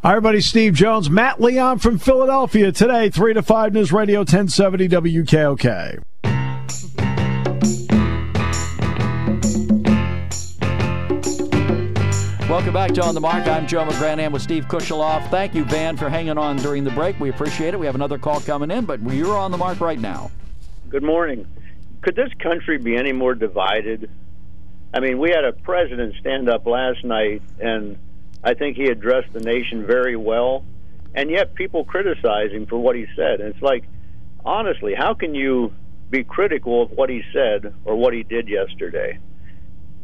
Hi, everybody. Steve Jones, Matt Leon from Philadelphia today, 3 to 5 News Radio 1070 WKOK.
Welcome back to On the Mark. I'm Joe McGranahan with Steve Kusheloff. Thank you, Van, for hanging on during the break. We appreciate it. We have another call coming in, but you're on the mark right now.
Good morning. Could this country be any more divided? I mean, we had a president stand up last night, and I think he addressed the nation very well, and yet people criticize him for what he said. And it's like, honestly, how can you be critical of what he said or what he did yesterday?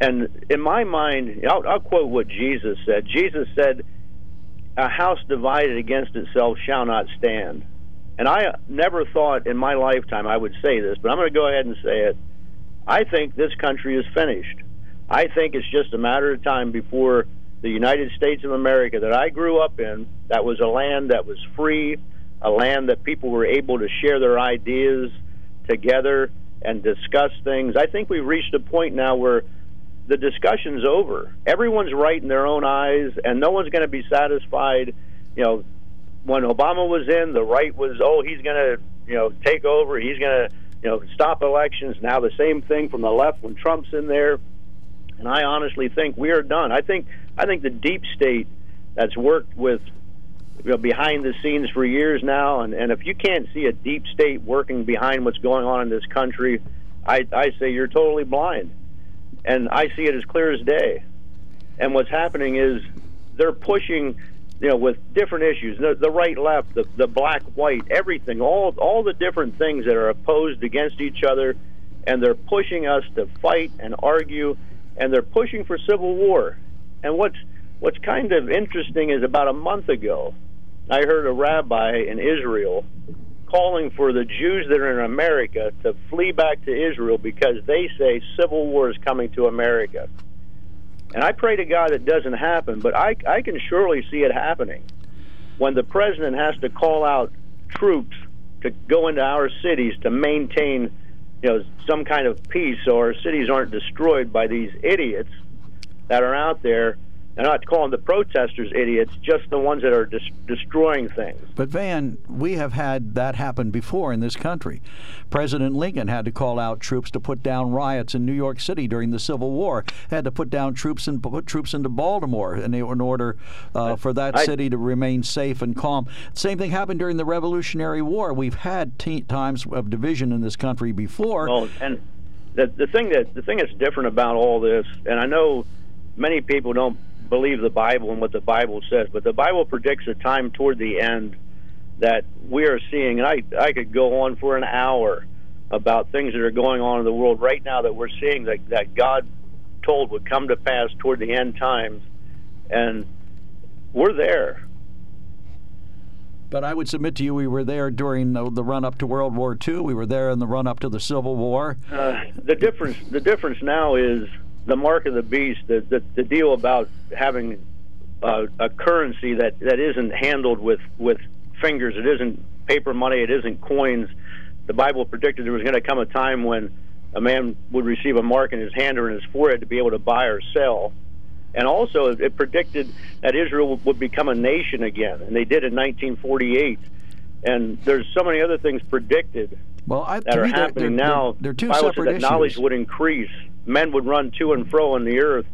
And in my mind, I'll, I'll quote what Jesus said. Jesus said, "A house divided against itself shall not stand." And I never thought in my lifetime I would say this, but I'm going to go ahead and say it. I think this country is finished. I think it's just a matter of time before the United States of America that I grew up in, that was a land that was free, a land that people were able to share their ideas together and discuss things. I think we've reached a point now where the discussion's over. Everyone's right in their own eyes, and no one's going to be satisfied. You know, when Obama was in, the right was, oh, he's going to, you know, take over. He's going to, you know, stop elections. Now the same thing from the left when Trump's in there. And I honestly think we are done. I think I think the deep state that's worked with you know, behind the scenes for years now, and, and if you can't see a deep state working behind what's going on in this country, I, I say you're totally blind and I see it as clear as day. And what's happening is they're pushing, you know, with different issues, the, the right, left, the, the black, white, everything, all all the different things that are opposed against each other, and they're pushing us to fight and argue, and they're pushing for civil war. And what's what's kind of interesting is about a month ago, I heard a rabbi in Israel calling for the Jews that are in America to flee back to Israel because they say civil war is coming to America. And I pray to God it doesn't happen, but I, I can surely see it happening when the president has to call out troops to go into our cities to maintain, you know, some kind of peace so our cities aren't destroyed by these idiots that are out there I'm not calling the protesters idiots, just the ones that are dis- destroying things.
But Van, we have had that happen before in this country. President Lincoln had to call out troops to put down riots in New York City during the Civil War. Had to put down troops and put troops into Baltimore in, in order uh, for that I, city to remain safe and calm. Same thing happened during the Revolutionary War. We've had times of division in this country before.
Well, and the the thing that the thing that's different about all this, and I know many people don't believe the Bible and what the Bible says, but the Bible predicts a time toward the end that we are seeing, and I, I could go on for an hour about things that are going on in the world right now that we're seeing that, that God told would come to pass toward the end times, and we're there.
But I would submit to you, we were there during the, the run up to World War II. We were there in the run up to the Civil War.
Uh, the difference, the difference now is the mark of the beast, the the, the deal about having uh, a currency that that isn't handled with with fingers, it isn't paper money, it isn't coins. The Bible predicted there was going to come a time when a man would receive a mark in his hand or in his forehead to be able to buy or sell. And also, it predicted that Israel would become a nation again, and they did in 1948. And there's so many other things predicted
well, I,
that are
me,
happening
they're,
now.
They're, they're two
Bible
separate
that
issues.
knowledge would increase men would run to and fro on the earth,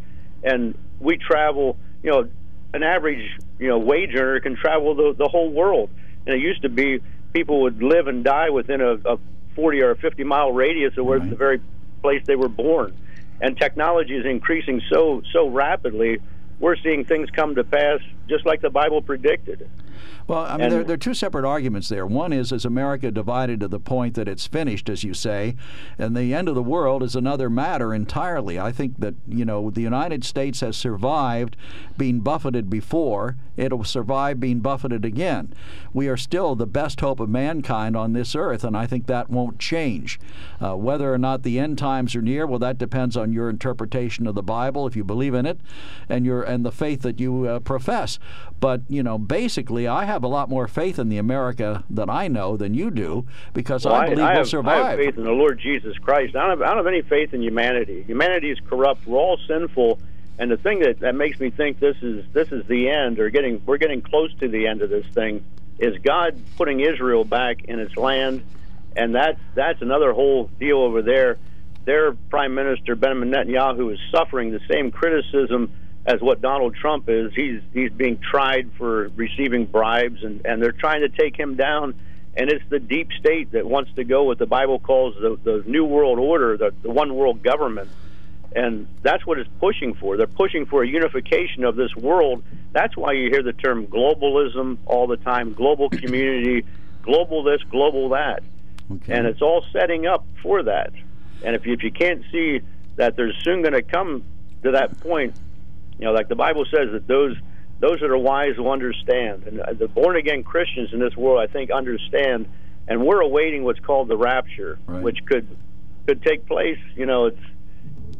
and we travel. You know, an average you know wage earner can travel the the whole world. And it used to be people would live and die within a, a 40 or a 50 mile radius of where right. the very place they were born. And technology is increasing so so rapidly. We're seeing things come to pass just like the Bible predicted.
Well, I mean, there, there, are two separate arguments there. One is, is America divided to the point that it's finished, as you say, and the end of the world is another matter entirely. I think that, you know, the United States has survived being buffeted before. It'll survive being buffeted again. We are still the best hope of mankind on this earth, and I think that won't change. Uh, whether or not the end times are near, well, that depends on your interpretation of the Bible, if you believe in it, and your and the faith that you uh, profess. But, you know, basically, I have a lot more faith in the America that I know than you do because
well,
I believe
I, I
we'll
have,
survive.
I have faith in the Lord Jesus Christ. I don't, have, I don't have any faith in humanity. Humanity is corrupt. We're all sinful. And the thing that, that makes me think this is this is the end, or getting we're getting close to the end of this thing, is God putting Israel back in its land, and that's that's another whole deal over there. Their Prime Minister Benjamin Netanyahu is suffering the same criticism as what Donald Trump is. He's he's being tried for receiving bribes, and and they're trying to take him down. And it's the deep state that wants to go what the Bible calls the, the New World Order, the, the one world government. And that's what it's pushing for. They're pushing for a unification of this world. That's why you hear the term globalism all the time global community, global this, global that.
Okay.
And it's all setting up for that. And if you, if you can't see that there's soon going to come to that point, you know, like the Bible says that those those that are wise will understand, and uh, the born again Christians in this world, I think, understand. And we're awaiting what's called the rapture, which could could take place. You know, it's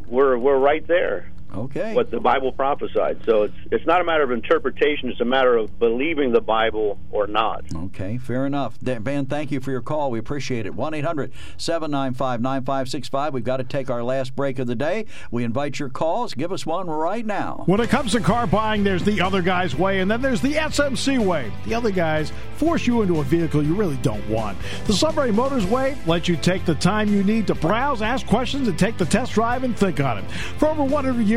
we're we're right there.
Okay.
What the Bible prophesied. So it's it's not a matter of interpretation. It's a matter of believing the Bible or not.
Okay, fair enough. Ben, thank you for your call. We appreciate it. 1 800 795 9565. We've got to take our last break of the day. We invite your calls. Give us one right now.
When it comes to car buying, there's the other guy's way, and then there's the SMC way. The other guys force you into a vehicle you really don't want. The Sunbury Motors way lets you take the time you need to browse, ask questions, and take the test drive and think on it. For over 100 years,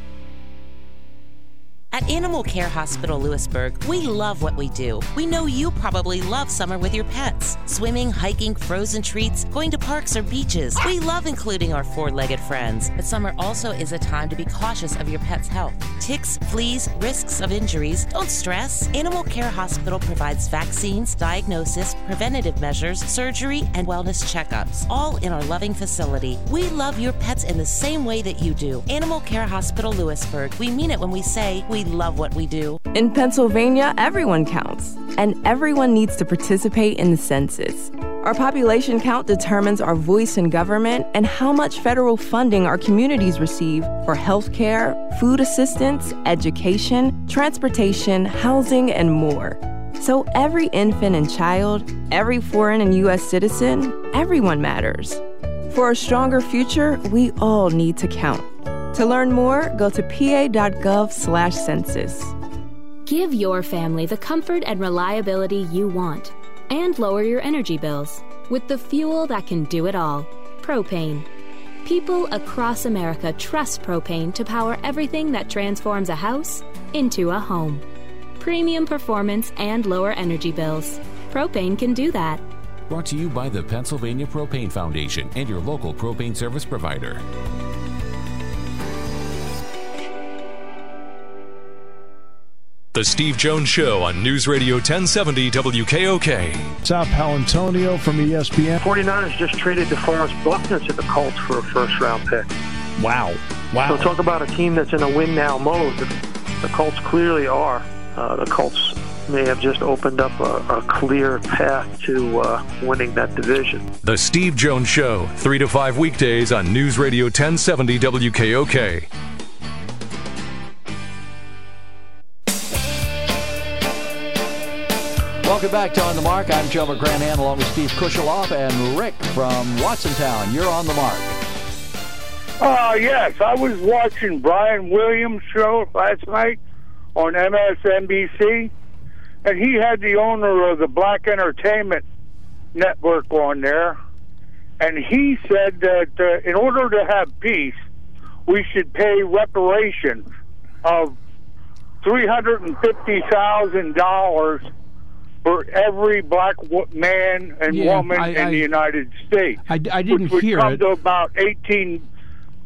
At Animal Care Hospital Lewisburg, we love what we do. We know you probably love summer with your pets swimming, hiking, frozen treats, going to parks or beaches. We love including our four legged friends, but summer also is a time to be cautious of your pet's health. Ticks, fleas, risks of injuries. Don't stress. Animal Care Hospital provides vaccines, diagnosis, preventative measures, surgery, and wellness checkups, all in our loving facility. We love your pets in the same way that you do. Animal Care Hospital Lewisburg. We mean it when we say we love what we do.
In Pennsylvania, everyone counts, and everyone needs to participate in the census. Our population count determines our voice in government and how much federal funding our communities receive for health care, food assistance, education, transportation, housing, and more. So every infant and child, every foreign and U.S. citizen, everyone matters. For a stronger future, we all need to count. To learn more, go to pa.gov/census.
Give your family the comfort and reliability you want and lower your energy bills with the fuel that can do it all propane. People across America trust propane to power everything that transforms a house into a home. Premium performance and lower energy bills. Propane can do that.
Brought to you by the Pennsylvania Propane Foundation and your local propane service provider.
The Steve Jones Show on News Radio 1070 WKOK.
Sal Paolantonio from ESPN.
49ers just traded DeForest Buckner to the Colts for a first round pick.
Wow. Wow.
So talk about a team that's in a win now mode. The, the Colts clearly are. Uh, the Colts may have just opened up a, a clear path to uh, winning that division.
The Steve Jones Show, 3 to 5 weekdays on News Radio 1070 WKOK.
Welcome back to On the Mark. I'm Joe McGranahan along with Steve Kusheloff and Rick from Watsontown. You're on the mark.
Uh, yes, I was watching Brian Williams' show last night on MSNBC, and he had the owner of the Black Entertainment Network on there, and he said that uh, in order to have peace, we should pay reparations of three hundred and fifty thousand dollars for every black man and
Yeah,
woman
I-
in
I-
the United States.
I, I didn't
which would
hear
come
it.
to about eighteen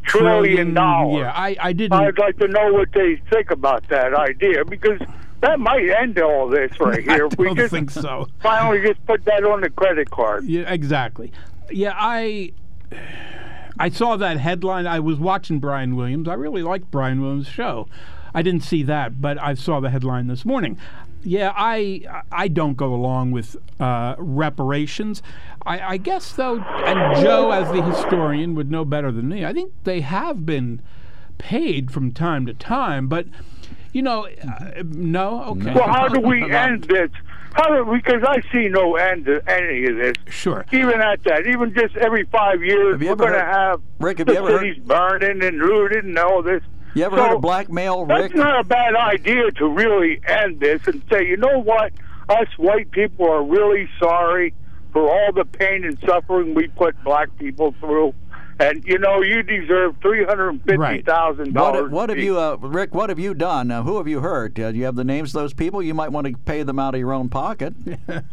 trillion dollars.
Yeah, I, I didn't.
I'd like to know what they think about that idea because that might end all this right here. we
don't
just
think so.
finally just put that on the credit card.
Yeah, exactly. Yeah, I I saw that headline. I was watching Brian Williams. I really liked Brian Williams' show. I didn't see that, but I saw the headline this morning. Yeah, I I don't go along with uh, reparations. I, I guess though, and Joe, as the historian, would know better than me. I think they have been paid from time to time, but you know, uh, no. Okay.
Well, how do we end this? How do because I see no end to any of this.
Sure.
Even at that, even just every five years,
you
we're going to have
Rick, have
the
you ever heard-
cities burning and looted and all this.
You ever
So,
heard of blackmail, Rick?
That's not a bad idea to really end this and say, you know what, us white people are really sorry for all the pain and suffering we put black people through, and you know you deserve three hundred and fifty thousand
What,
dollars.
what have you, uh, Rick? What have you done? Uh, who have you hurt? Uh, do you have the names of those people? You might want to pay them out of your own pocket.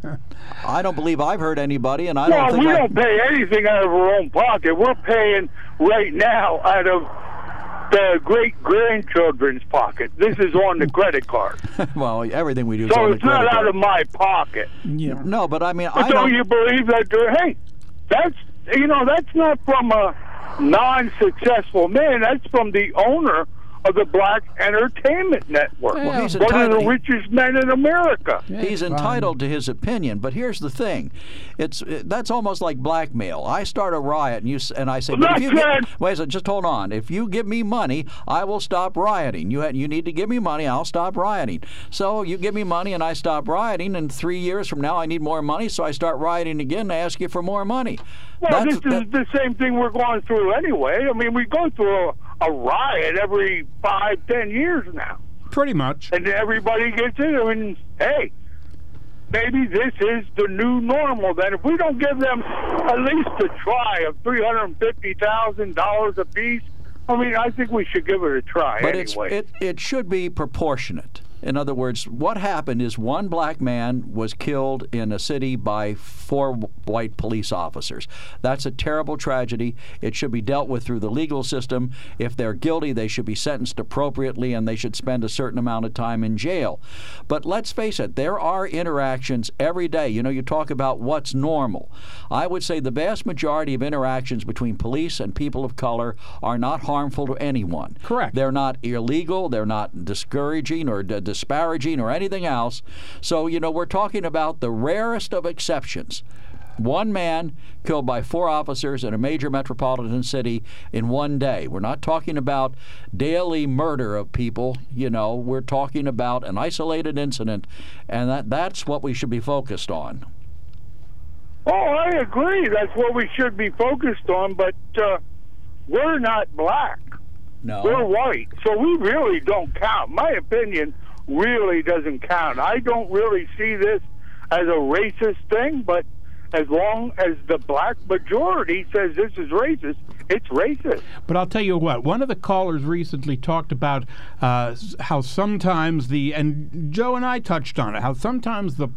I don't believe I've hurt anybody, and I
well,
don't think
we
I,
don't pay anything out of our own pocket. We're paying right now out of the great grandchildren's pocket. This is on the credit card,
well, everything we do is
so
on the
it's not
credit
out
card.
of my pocket.
Yeah.
No, but I mean,
But
I
so
don't.
you believe that? Hey, that's you know that's not from a non-successful man. That's from the owner of the Black Entertainment Network.
Well, he's
one of the richest men in America.
He's entitled to his opinion, but here's the thing: it's it, that's almost like blackmail. I start a riot, and you and I say, but if you
That's
gi- wait a second, just hold on. If you give me money, I will stop rioting. You you need to give me money, I'll stop rioting. So you give me money, and I stop rioting. And three years from now, I need more money, so I start rioting again to ask you for more money.
Well,
That's-
this is the same thing we're going through anyway. I mean, we go through a, a riot every five, ten years now.
Pretty much.
and everybody gets in. I mean, hey, maybe this is the new normal. Then, if we don't give them at least a try of three hundred and fifty thousand dollars a piece, I mean, I think we should give it a try
But
anyway.
it's, it, it should be proportionate. In other words, what happened is one black man was killed in a city by four white police officers. That's a terrible tragedy. It should be dealt with through the legal system. If they're guilty, they should be sentenced appropriately and they should spend a certain amount of time in jail. But let's face it, there are interactions every day. You know, you talk about what's normal. I would say the vast majority of interactions between police and people of color are not harmful to anyone.
Correct.
They're not illegal. They're not discouraging or d- disparaging or anything else. So, you know, we're talking about the rarest of exceptions. One man killed by four officers in a major metropolitan city in one day. We're not talking about daily murder of people, you know, we're talking about an isolated incident, and that, that's what we should be focused on.
oh, I agree. That's what we should be focused on. But uh, we're not black.
No.
We're white, so we really don't count. My opinion really doesn't count. I don't really see this as a racist thing, but as long as the black majority says this is racist, it's racist.
But I'll tell you what, one of the callers recently talked about uh, how sometimes the, and Joe and I touched on it, how sometimes the,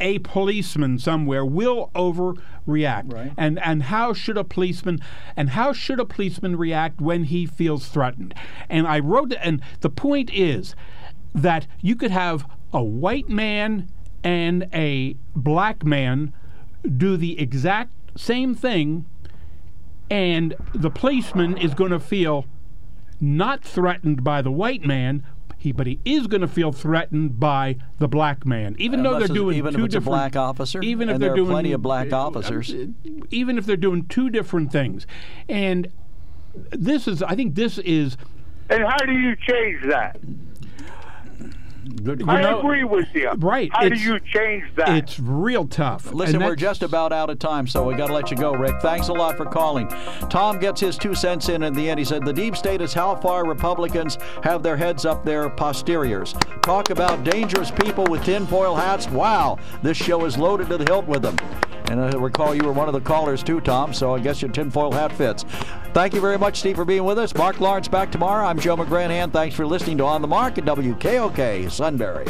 a policeman somewhere will overreact.
Right.
And, and how should a policeman, and how should a policeman react when he feels threatened? And I wrote, and the point is that you could have a white man and a black man do the exact same thing and the policeman is going to feel not threatened by the white man, he, but he is going to feel threatened by the black man, even though they're
it's-
doing
even
two
if it's a
different.
black officer,
even if
and
they're
there are
doing
plenty of black uh, officers.
even if they're doing two different things, and this is, I think, this is.
And how do you change that?
Good.
I
know-
agree with you.
Right,
How do you change that?
It's real tough.
Listen, we're just about out of time, so we got to let you go, Rick. Thanks a lot for calling. Tom gets his two cents in in the end. He said the deep state is how far Republicans have their heads up their posteriors. Talk about dangerous people with tinfoil hats. Wow, this show is loaded to the hilt with them. And I recall you were one of the callers too, Tom, so I guess your tinfoil hat fits. Thank you very much, Steve, for being with us. Mark Lawrence back tomorrow. I'm Joe McGranahan. Thanks for listening to On the Mark at WKOK Sunbury.